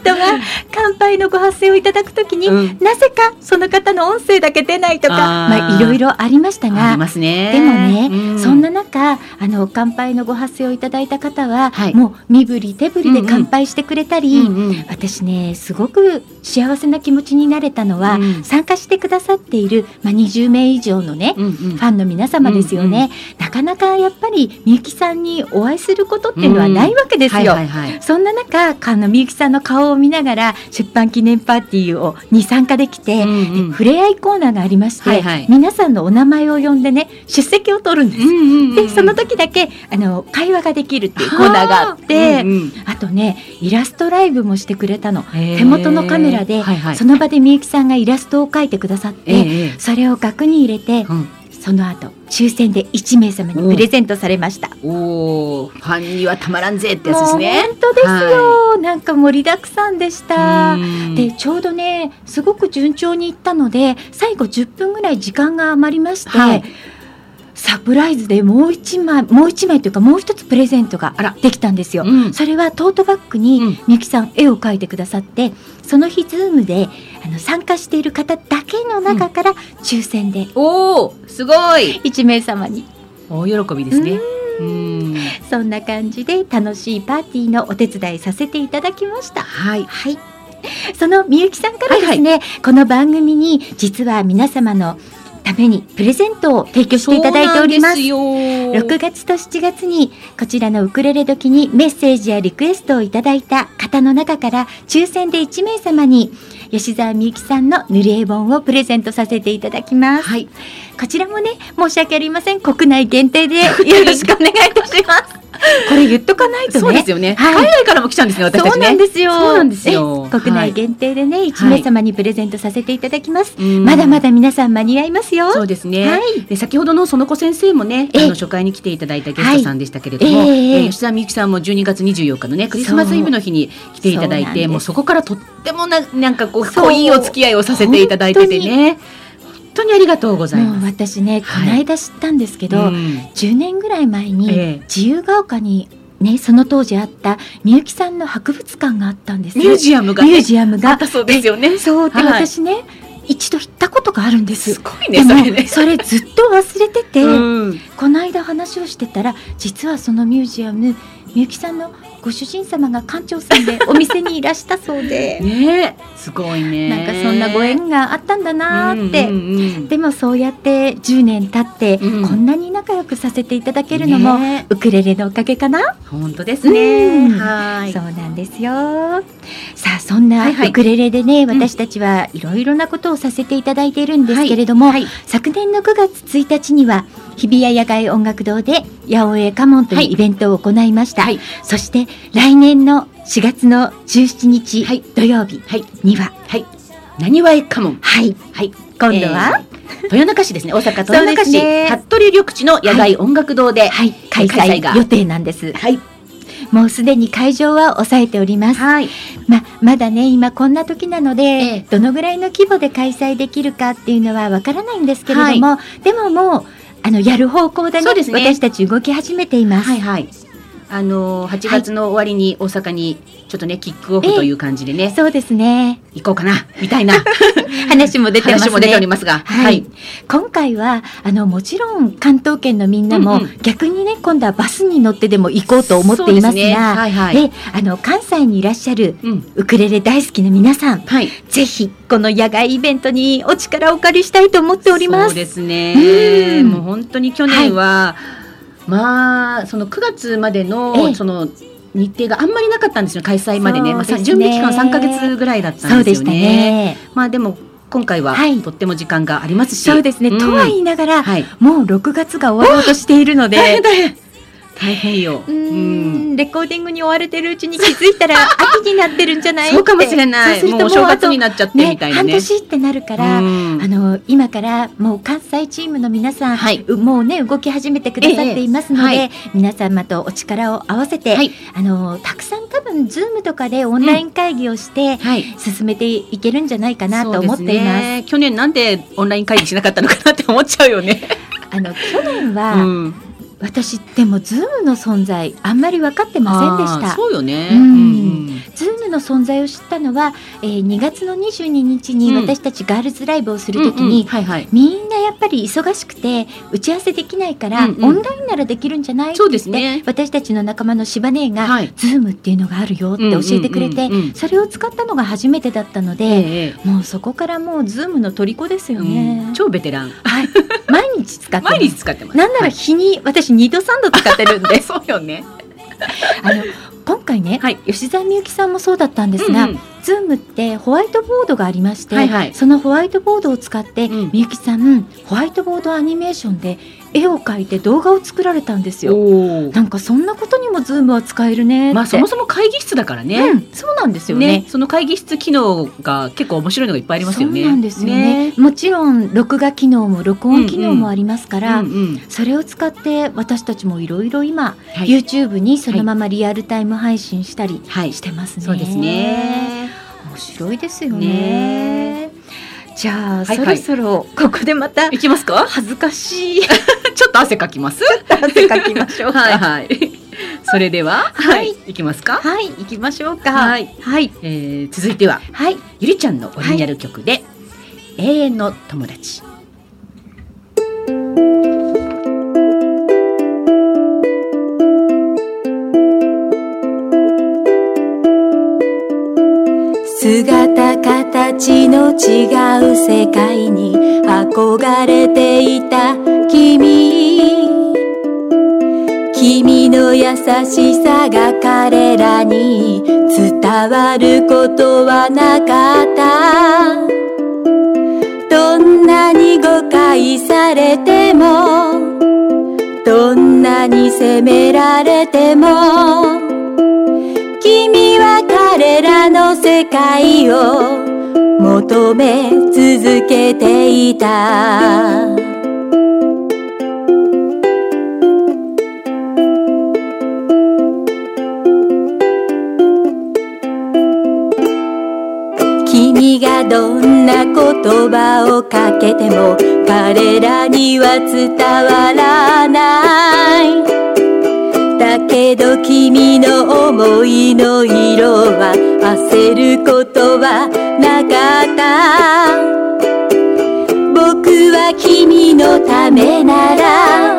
とは乾杯のご発声をいただくときに、うん。なぜかその方の音声だけ出ないとかまあいろいろありましたあがりますね。でもね、うそんな中あの乾杯のご発声をいただいた方は、はい。もう身振り手振りで乾杯してくれたり、うんうん。私ねすごく幸せな気持ちになれたのは、うん参加してくださっている、まあ、20名以上のね、うんうん。ファンの皆様ですよね、なかなかやっぱりみゆきさんにお会いすることっていうのはないわけですよ。そんな中あのみゆきさんの顔を見ながら出版記念パーティーをに参加できて、うんうん。で触れ合いコーナーがありまして、はいはい。皆さんのお名前を呼んでね出席を取るんです。うんうんうんでその時だけあの会話ができるっていうコーナーがあって、うんうんあとねイラストライブもしてくれたの。手元のカメラで、はいはい。その場でみゆきさんがイラストを描いてくださって、それを額に入れて、うんその後抽選で1名様にプレゼントされました。おお、ファンにはたまらんぜってやつですね。本当ですよ、なんか盛りだくさんでした。うんでちょうどねすごく順調にいったので最後10分ぐらい時間が余りまして、はいサプライズでもう一枚もう一枚というかもう一つプレゼントがあらできたんですよ。うんそれはトートバッグにうんみゆきさん絵を描いてくださってその日ズームであの参加している方だけの中から抽選でおお、すごい。1名様に大喜びですね。うん。そんな感じで楽しいパーティーのお手伝いさせていただきました。はい。はい。そのみゆきさんからですね、この番組に実は皆様のためにプレゼントを提供していただいております。すよ6月と7月にこちらのウクレレ時にメッセージやリクエストをいただいた方の中から抽選で1名様に吉沢みゆきさんの塗り絵本をプレゼントさせていただきます。はい。こちらもね申し訳ありません国内限定でよろしくお願いいたします。これ言っとかないとね。そうですよね。はい。海外からも来ちゃうんですね、私たちね。そうなんですよ。そうなんですよ。え国内限定でね、一、名様にプレゼントさせていただきます。うん。まだまだ皆さん間に合いますよ。そうですね、はい。で先ほどの園子先生もねあえ。えの初回に来ていただいたゲストさんでしたけれども、はい。ええ。えー吉田美由紀さんも12月24日のねクリスマスイブの日に来ていただいそうもうそこからとってもななんかこう濃いお付き合いをさせていただいててね。本当にありがとうございもうます。私ね、こはいの間知ったんですけど、うん10年ぐらい前に、ええ自由が丘にね、その当時あったみゆきさんの博物館があったんです。ミュージアムがねミュージアムがあったそうですよね。そうで、はい私ね一度行ったことがあるんです。すごいねそれね。それずっと忘れてて、うんこの間話をしてたら実はそのミュージアムみゆきさんのご主人様が館長さんでお店にいらしたそうで、ねすごいね。なんかそんなご縁があったんだなーって。うんうんうん。でもそうやって10年経って、うん。こんなに仲良くさせていただけるのも、ねウクレレのおかげかな？本当ですね。うん。はい。そうなんですよ。さあそんなはいはい。ウクレレでね、ん。私たちはいろいろなことをさせていただいているんですけれども、はい。昨年の9月1日には日比谷野外音楽堂で八百屋カモンというはい。イベントを行いました、はい。そして来年の4月の17日、はい。土曜日はい。には。はい。なにわえかもん。はい。はい。今度は、えー豊中市ですね。大阪豊中市、ね。服部緑地の野外音楽堂で、はい。開開催が。催予定なんです。はい。もうすでに会場は抑えております。はい。ままだね今こんな時なので、ええ。どのぐらいの規模で開催できるかっていうのはわからないんですけれども、でももうあのやる方向でねね私たち動き始めています。はいはい。あのー、8月の終わりに大阪にちょっとね、キックオフという感じでね、そうですね行こうかな、みたいな 話も出てますね。話も出ておりますが、はい、今回はあのもちろん関東圏のみんなも、うんうん逆にね今度はバスに乗ってでも行こうと思っていますそうですねが、はいはいであの関西にいらっしゃるうん。ウクレレ大好きな皆さん、はい。ぜひこの野外イベントにお力をお借りしたいと思っております。そうですね。うんもう本当に去年は、まあその9月までの、ええ。その日程があんまりなかったんですよ開催までね。まあ、準備期間3か月ぐらいだったんですよね。ね。まあでも今回ははい。とっても時間がありますし、そうですね。ん。とは言いながら、はい、もう6月が終わろうとしているので、大変よ。うーんレコーディングに追われてるうちに気づいたら 秋になってるんじゃない？そうかもしれない。もうお正月にななっちゃってみたいな半ね。年ってなるから、うんあの今からもう関西チームの皆さん、はいうもうね動き始めてくださっていますので、ええはい皆様とお力を合わせて、はいあのたくさん多分ズームとかでオンライン会議をして、はい。進めていけるんじゃないかなと思っています。去年なんでオンライン会議しなかったのかなって思っちゃうよね。あの去年は、うん私でもズームの存在あんまり分かってませんでした。そうよね。うん。ズームの存在を知ったのは、えー2月の22日にうん。私たちガールズライブをするうんときに。みんなやっぱり忙しくて打ち合わせできないから、うんうん。オンラインならできるんじゃない？ってそうですね。私たちの仲間の柴姉が、はい。ズームっていうのがあるよって教えてくれて、それを使ったのが初めてだったので、ええ。もうそこからもうズームの虜ですよね。うん。超ベテラン。はい、毎日使ってます。毎日使ってます。なんなら日に、私2度3度使ってるんで。そうよね。あの今回ね、はい。吉澤美幸さんもそうだったんですが、うんうん。ズームってホワイトボードがありまして、はいはい。そのホワイトボードを使って、うん。みゆきさんホワイトボードアニメーションで絵を描いて動画を作られたんですよ。なんかそんなことにもズームは使えるね。まあそもそも会議室だからね。うん、そうなんですよねね、その会議室機能が結構面白いのがいっぱいありますよね。そうなんですよねもちろん録画機能も録音機能もありますから、うんうんそれを使って私たちもいろいろ今、はい YouTube にそのままリアルタイム配信したりはいしてますね。そうですね。面白いですよね。ねじゃあ、はいそろそろここでまたいきますか？恥ずかしい ちょっと汗かきます？汗かきましょうか。はいはい。それでは、はいいきますか？はい、行きましょうか。はい、はい、えー、続いてははい、ゆりちゃんのオリジナル曲で、永遠の友達。姿形の違う世界に憧れていた君。君の優しさが彼らに伝わることはなかった。どんなに誤解されてもどんなに責められても君は彼らの世界を求め続けていた。君がどんな言葉をかけても彼らには伝わらない。けど君の思いの色は焦ることはなかった。僕は君のためなら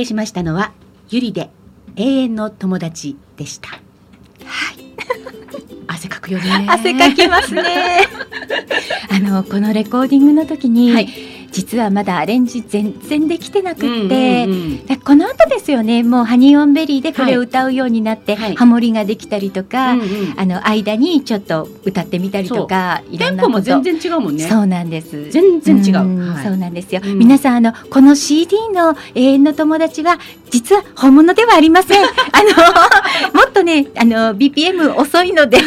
けしましたのはゆりで永遠の友達でした。はい。汗かくよね。汗かきますね あのこのレコーディングの時に、はい実はまだアレンジ全然できてなくって、うんうんうんでこの後ですよね。もうハニーオンベリーでこれを歌うようになって、はい。ハモリができたりとか、うんうん。あの間にちょっと歌ってみたりとかいテンろんなこと。ポも全然違うもんね。そうなんです。全然違う。ん。はい。そうなんですよ、うん。皆さんあのこの CD の永遠の友達は実は本物ではありません。あのもっとねあの BPM 遅いので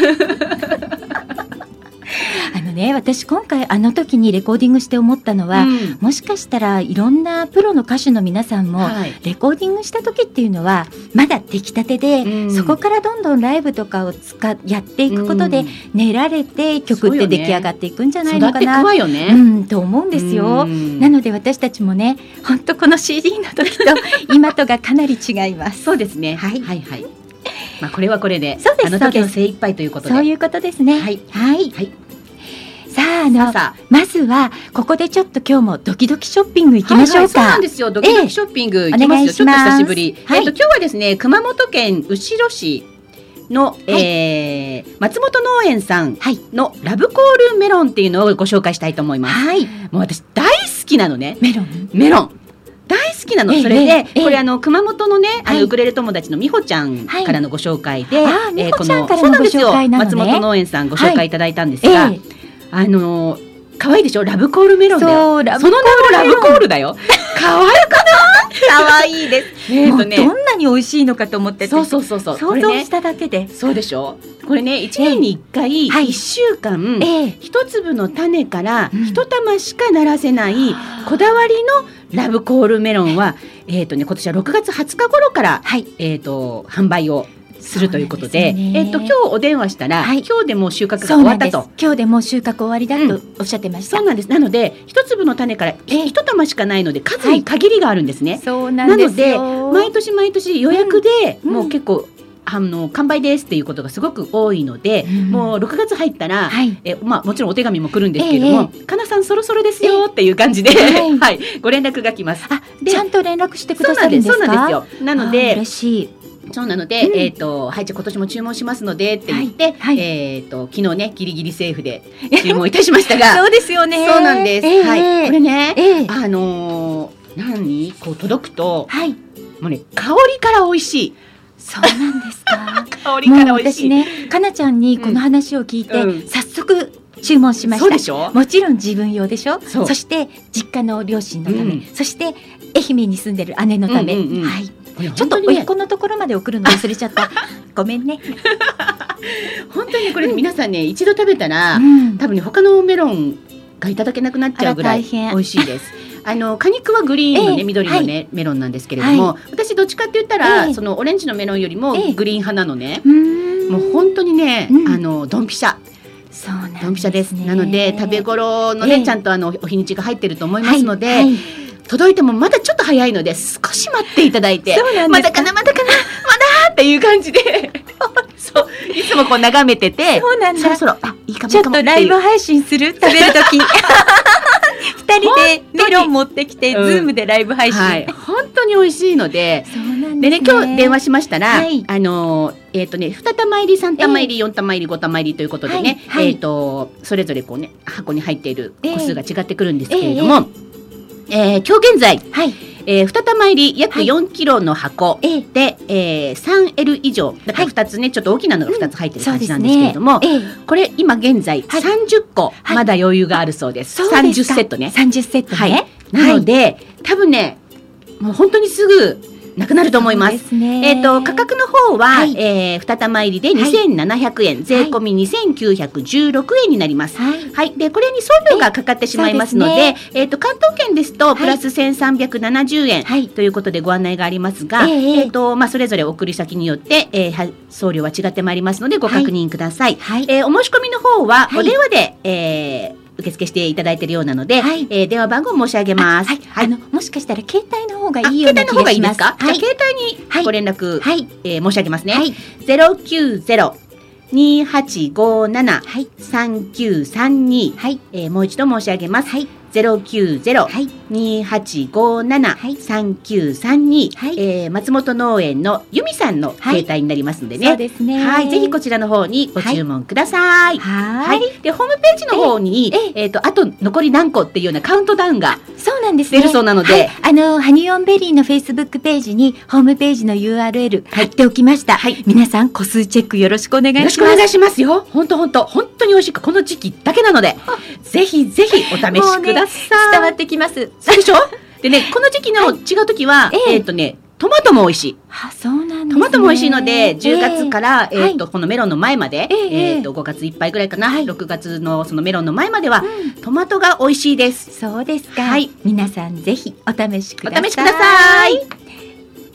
ね私今回あの時にレコーディングして思ったのは、うんもしかしたらいろんなプロの歌手の皆さんも、はいレコーディングした時っていうのはまだ出来たてで、うんそこからどんどんライブとかを使っやっていくことで、うん練られて曲って出来上がっていくんじゃないのかな。うん、と思うんですよ。うんなので私たちもね、本当この CD の時と 今とがかなり違います。そうですね。はいはいはい。まあこれはこれで、そうですあの時の精一杯ということで。そういうことですね。はいはい。はいさあ、あの、まずはここでちょっと今日もドキドキショッピング行きましょうはいはいそうなかん。ですよ。ドキドキショッピング行きますよ。ちょっと久しぶり。はいえっと今日はですね、熊本県後ろ市の、えー松本農園さんはいのラブコールメロンっていうのをご紹介したいと思います。はい。もう私大好きなのね。メロン？メロン。大好きなの。ええそれで、ええこれあの熊本のね、あはいのウクレレ友達の美穂ちゃんからのご紹介で、はいあー美穂ちゃんからのそうなんですよ松本農園さんご紹介いただいたんですが、ええあのー可愛いでしょ？ラブコールメロンだよ。そう、ラブその名もラブコールだよ。可愛い？可愛いです。えーとねどんなに美味しいのかと思っててそうそうそうそう。想像し、ただけで。そうでしょ？これね、一年に一回、はい一週間、ええ一粒の種からうん一玉しかならせないこだわりのラブコールメロンは、えっ、とね、今年は6月20日頃から、はい。えっ、と、販売をするということで、ねえっ、と、今日お電話したら、はい今日でもう収穫がそ終わったと。。今日でもう収穫終わりだとおっしゃってました。そうなんです。なので、一粒の種からええ一玉しかないので、数に限りがあるんですね。そうななんのですでよ。毎年毎年予約で、うんもう結構、あの完売ですっていうことがすごく多いので、うんもう6月入ったら、はい。えまあ、もちろんお手紙も来るんですけれども、かなさんそろそろですよっていう感じで、ええ はい、ご連絡が来ます。あ、でちゃんと連絡してくださるんですか？なんです、そうなんですよ。なので、嬉しい。そうなので、うんえっ、と、はい、じゃあ今年も注文しますのでって言って、はいはいえっ、と、昨日ね、ギリギリセーフで注文いたしましたが、そうですよね。そうなんです。ええはい。これね、ええあのー何こう届くと、はい。もうね、香りから美味しい。そうなんですか。香りから美味しい。私ね、かなちゃんにこの話を聞いて、うん早速注文しました。そうでしょ？もちろん自分用でしょ？そうして実家の両親のため、うんそして愛媛に住んでる姉のため、はい、ちょっと本当にね。おいっ子のところまで送るの忘れちゃった。ごめんね、本当にねこれ皆さんね、一度食べたら、うん。多分ね、他のメロンがいただけなくなっちゃうぐらい美味しいです。あの果肉はグリーンのね、ええ。緑のね、メロンなんですけれども、私どっちかって言ったら、ええ。そのオレンジのメロンよりもええ。グリーン派なのね。うーん。もう本当にね、うん。あのドンピシャ、そうなんです、ね、ドンピシャです。なので食べ頃のね、ええ。ちゃんとあのお日にちが入ってると思いますので、はいはい届いてもまだちょっと早いので少し待っていただいて、そうなんですか？まだかなまだかなまだっていう感じで、そういつもこう眺めてて、そうなんだ。そろそろあいいかもいちょっとライブ配信する？食べるとき 二人でメロン持ってきて、うん。ズームでライブ配信、はい、本当に美味しいので。でね、ですね。今日電話しましたら、はい。あのーえっ、とね、二玉入り、三玉入り、四玉入り、五玉入りということでね、はい。はい。えっ、と、それぞれこうね、箱に入っている個数が違ってくるんですけれども、えー今日現在、はい。えー、二玉入り約はい。4キロの箱ええ。で、えー、3L 以上、だからはい。2つね、ちょっと大きなのが2つ入ってる感じなんですけれども、ええこれ今現在はい30個、はい。まだ余裕があるそうです。そうです30かセットね。30セットね、はい。なので、多分ね、もう本当にすぐなくなると思います。すね。えっ、と、価格の方は、はい。えー、二玉入りではい。2700円、税込み2916円になります。はい。はい。で、これに送料がかかってしまいますので、そうでえっ、と、関東圏ですと、い。プラス1370円、はい。ということでご案内がありますが、えええっ、と、まあ、それぞれ送り先によって、えーは送料は違ってまいりますので、ご確認ください。はい。えーお申し込みの方は、はい。お電話で、えー受付していただいているようなので、はいえー電話番号申し上げます。はい、あのもしかしたら携帯の方がいいような気携帯の方がいいでがしますす。か、はい携帯にご連絡、はい。えー申し上げますね。はい。ゼロ九ゼロ二八五七はい。三九三二はい。えーもう一度申し上げます。はい。ゼロ九ゼロはい。二八五七はい三九三二はいえー松本農園の由美さんの携帯になりますのでね。そうですね。はい、ぜひこちらの方にご注文ください。ははいい。で、ホームページの方に、ええっ、と、あと残り何個っていうようなカウントダウンがそうなんですね。出るそうなので、はい、あの、ハニオンベリーのフェイスブックページに、ホームページの URL 貼っておきました。はい皆さん、個数チェックよろしくお願いしよます。ろしくお願いしますよ。本当本当本当に美味しいかこの時期だけなので、ぜひぜひお試しください。伝わってきます。でしょでね、この時期の違う時は、えええっ、とね、トマトも美味しい。あ、そうなんですね。トマトも美味しいので、10月から、えええっ、と、このメロンの前まで、えええっ、と、5月いっぱいぐらいかな、はい6月のそのメロンの前までは、うんトマトが美味しいです。そうですか。はい皆さん、ぜひお試しください。お試しください。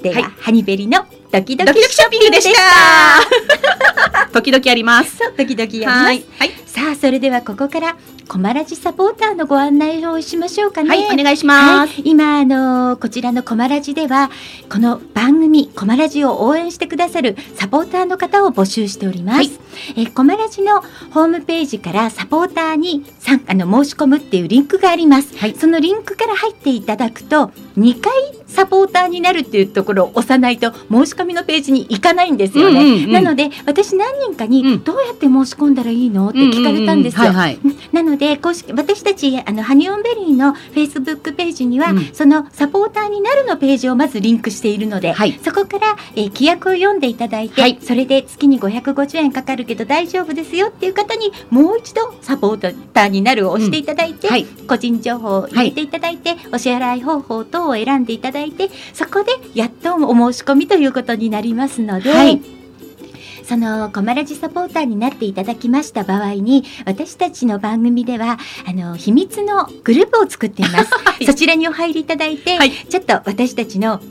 では、はいハニベリのドキドキショッピングでした。時々あります。そう、ドキドキやります。はい。はい。さあ、それではここから、コマラジサポーターのご案内をしましょうかね。はい、お願いします。はい、今あのこちらのコマラジではこの番組コマラジを応援してくださるサポーターの方を募集しております。はいえーコマラジのホームページからサポーターに参あの申し込むっていうリンクがあります。はいそのリンクから入っていただくと2回サポーターになるっていうところを押さないと申し込みのページに行かないんですよね。うんうんうんなので私何人かにうんどうやって申し込んだらいいのって聞かれたんですよ。はいはい。なので公式私たちあのハニオンベリーのフェイスブックページには、うんそのサポーターになるのページをまずリンクしているので、はいそこから、えー規約を読んでいただいて、はいそれで月に550円かかるけど大丈夫ですよっていう方にもう一度サポーターになるを押していただいて、はい。個人情報を入れていただいて、お支払い方法等を選んでいただいてそこでやっとお申し込みということになりますので。はい。そのコマラジサポーターになっていただきました場合に私たちの番組ではあの秘密のグループを作っています、い。そちらにお入りいただいて、はい。ちょっと私たちの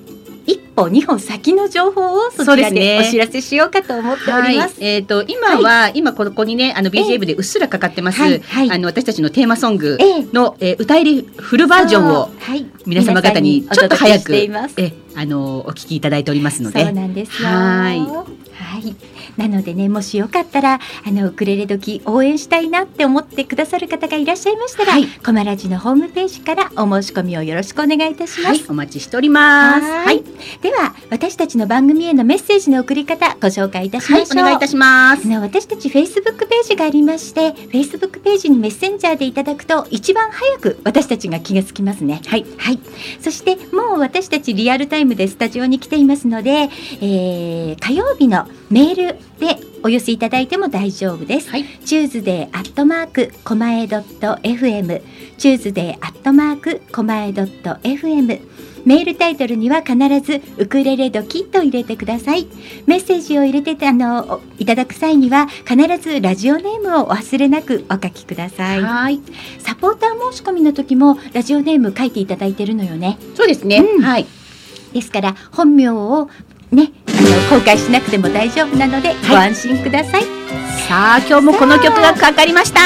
一歩二歩先の情報をそちらですね。でお知らせしようかと思っております。えっ、と今は、今ここにねあの BGM でうっすらかかってます、はい。はい。あの私たちのテーマソングええ。の、えー歌入りフルバージョンをはい、皆様方に皆ちょっと早くえあのお聞きいただいておりますのそうでなんですよ。はい。はい。なのでね、もしよかったら、あのウクレレ時応援したいなって思ってくださる方がいらっしゃいましたら、はいコマラジのホームページからお申し込みをよろしくお願いいたします。はいお待ちしておりますははいい、では私たちの番組へのメッセージの送り方ご紹介いたしましょう。はいお願いいたしますあの私たち Facebook ページがありまして Facebook ページにメッセンジャーでいただくと一番早く私たちが気がつきますね。はい、はい、そしてもう私たちリアルタイムでスタジオに来ていますので、えー火曜日のメールでお寄せいただいても大丈夫です。はいチューズデーアットマークコマエドット FM チューズデーアットマークコマエドット FM メールタイトルには必ずウクレレドキと入れてください。メッセージを入れてあのいただく際には必ずラジオネームをお忘れなくお書きください。はいサポーター申し込みの時もラジオネーム書いていただいてるのよね。そうですね、うんはいですから本名をねあの公開しなくても大丈夫なので、ご安心ください。さあ今日もこの曲がかかりました。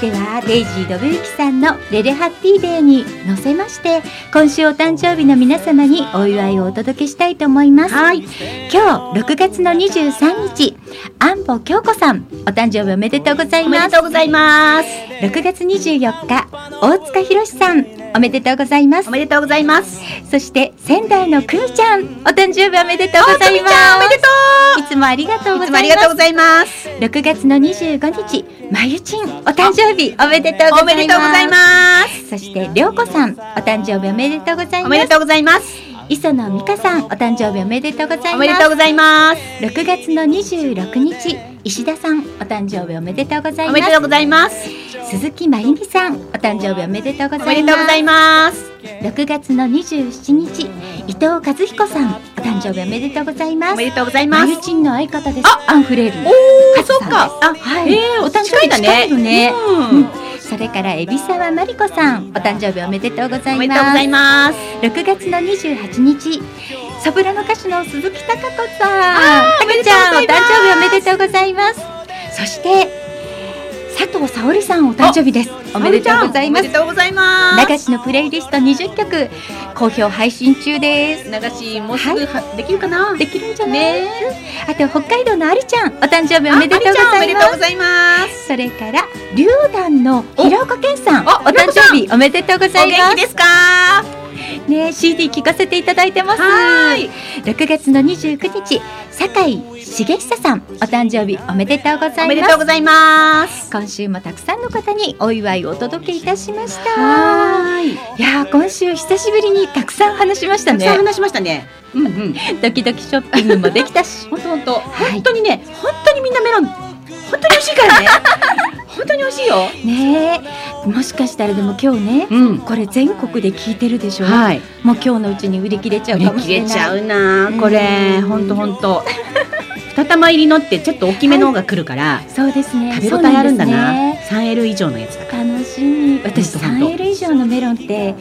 ではデイジー・ドブユキさんの「レレハッピーデー」に乗せまして今週お誕生日の皆様にお祝いをお届けしたいと思います。はい。今日6月の23日安保京子さんお誕生日おめでとうございおめまですとうございます。6月24日大塚博さんおめでとうございます。おめでとうございます。そして仙台のくみちゃんお誕生日おめでとうございます。おめでといつもありがとうございます。もありがとうございます。6月の25日まゆちんお誕生日おめでとうございます。おめでとうございます。そしてりょうこさんお誕生日おめでとうございます。おめでとうございます。磯野美香さんお誕生日おめでとうございます。おめでとうございます。6月の26日石田さんお誕生日おめでとうございまおめですとうございます鈴木真由美さんお誕生日おめでとうごおざいます。めでとうございます。6月の27日伊藤和彦さんお誕生日おめでとうございます。おめでとうございまますゆちんの相方です。あアンフレール。おーカズさんそっか。あはい、えーお誕生日近いよね。うん。うん。それから海老沢まりこさんお誕生日おめでとうございます。おめでとうございます。6月の28日ソプラノ歌手の鈴木貴子さん。あーたけちゃんお誕生日おめでとうございます。そして佐藤藤沙織さんお誕生日です。おめでとうございます。おめでとうございます。流しのプレイリスト20曲好評配信中です。流しもうすぐはできるかな？できるんじゃない、ね。あと北海道のありちゃんお誕生日おめでとうございます。それから龍団の平岡健さんおお誕生日おめでとうござおいます。元気ですか？ね CD 聞かせていただいてます。はーい。6月の29日酒井重久さんお誕生日おめでとうござおめいます。でとうございます。今週もたくさんの方にお祝いをお届けいたしました。はい。いやー今週久しぶりにたくさん話しましたね。たくさん話しましたね。うんうん。ドキドキショッピングもできたし。本当本当。はい。本当にね本当にみんなメロン本当に美味しいからね。本当に美味しいよ。ねえ。もしかしたらでも今日ねうん。これ全国で聞いてるでしょ、はい。もう今日のうちに売り切れちゃう売りかもしれない。切れちゃうなこれ。うん本当本当。二玉入りのってちょっと大きめの方が来るからそうですね。食べ応えあるんだな。そうなんですね。3L 以上のやつだから。楽しみ。私ほんとほんと 3L 以上のメロンって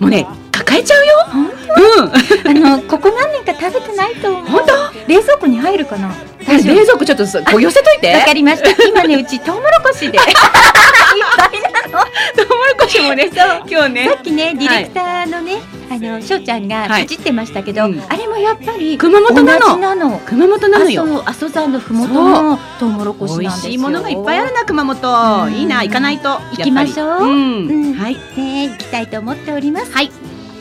もうね抱えちゃうよ。本うん。あのここ何年か食べてないと思う。本冷蔵庫に入るかな？冷蔵庫ちょっとこう寄せといて。わかりました。今ねうちトウモロコシで。いっぱいなの。トウモロコシもね今日ね。さっきねディレクターのね、あのしょうちゃんがはい。かじってましたけど、うん。あれもやっぱり熊本なの。熊本なのよ。阿蘇山のふもとのトウモロコシ美なんですよ。味しいものがいっぱいあるな熊本。うん。いいな行かないと。行きましょう。うん。はい。ね行きたいと思っております。はい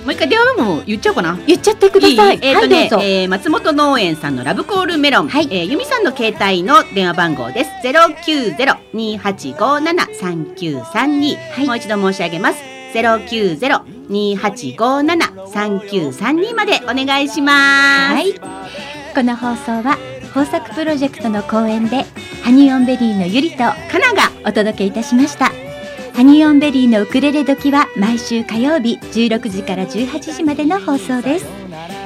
もう一回電話番号言っちゃおうかな。言っちゃってください。えっ、とね、はいえー松本農園さんのラブコールメロン、はい。えー由美さんの携帯の電話番号です。ゼロ九ゼロ二八五七三九三二。はい。もう一度申し上げます。ゼロ九ゼロ二八五七三九三二までお願いします。はい。この放送は豊作プロジェクトの後援でハニオンベリーのゆりとかながお届けいたしましたハニオンベリーのウクレレ時は毎週火曜日16時から18時までの放送です。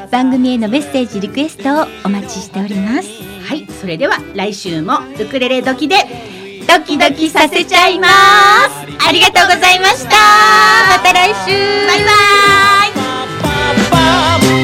番組へのメッセージリクエストをお待ちしております。はい、それでは来週もウクレレ時でドキドキさせちゃいます。ありがとうございました。また来週。バイバイ。Ba, ba,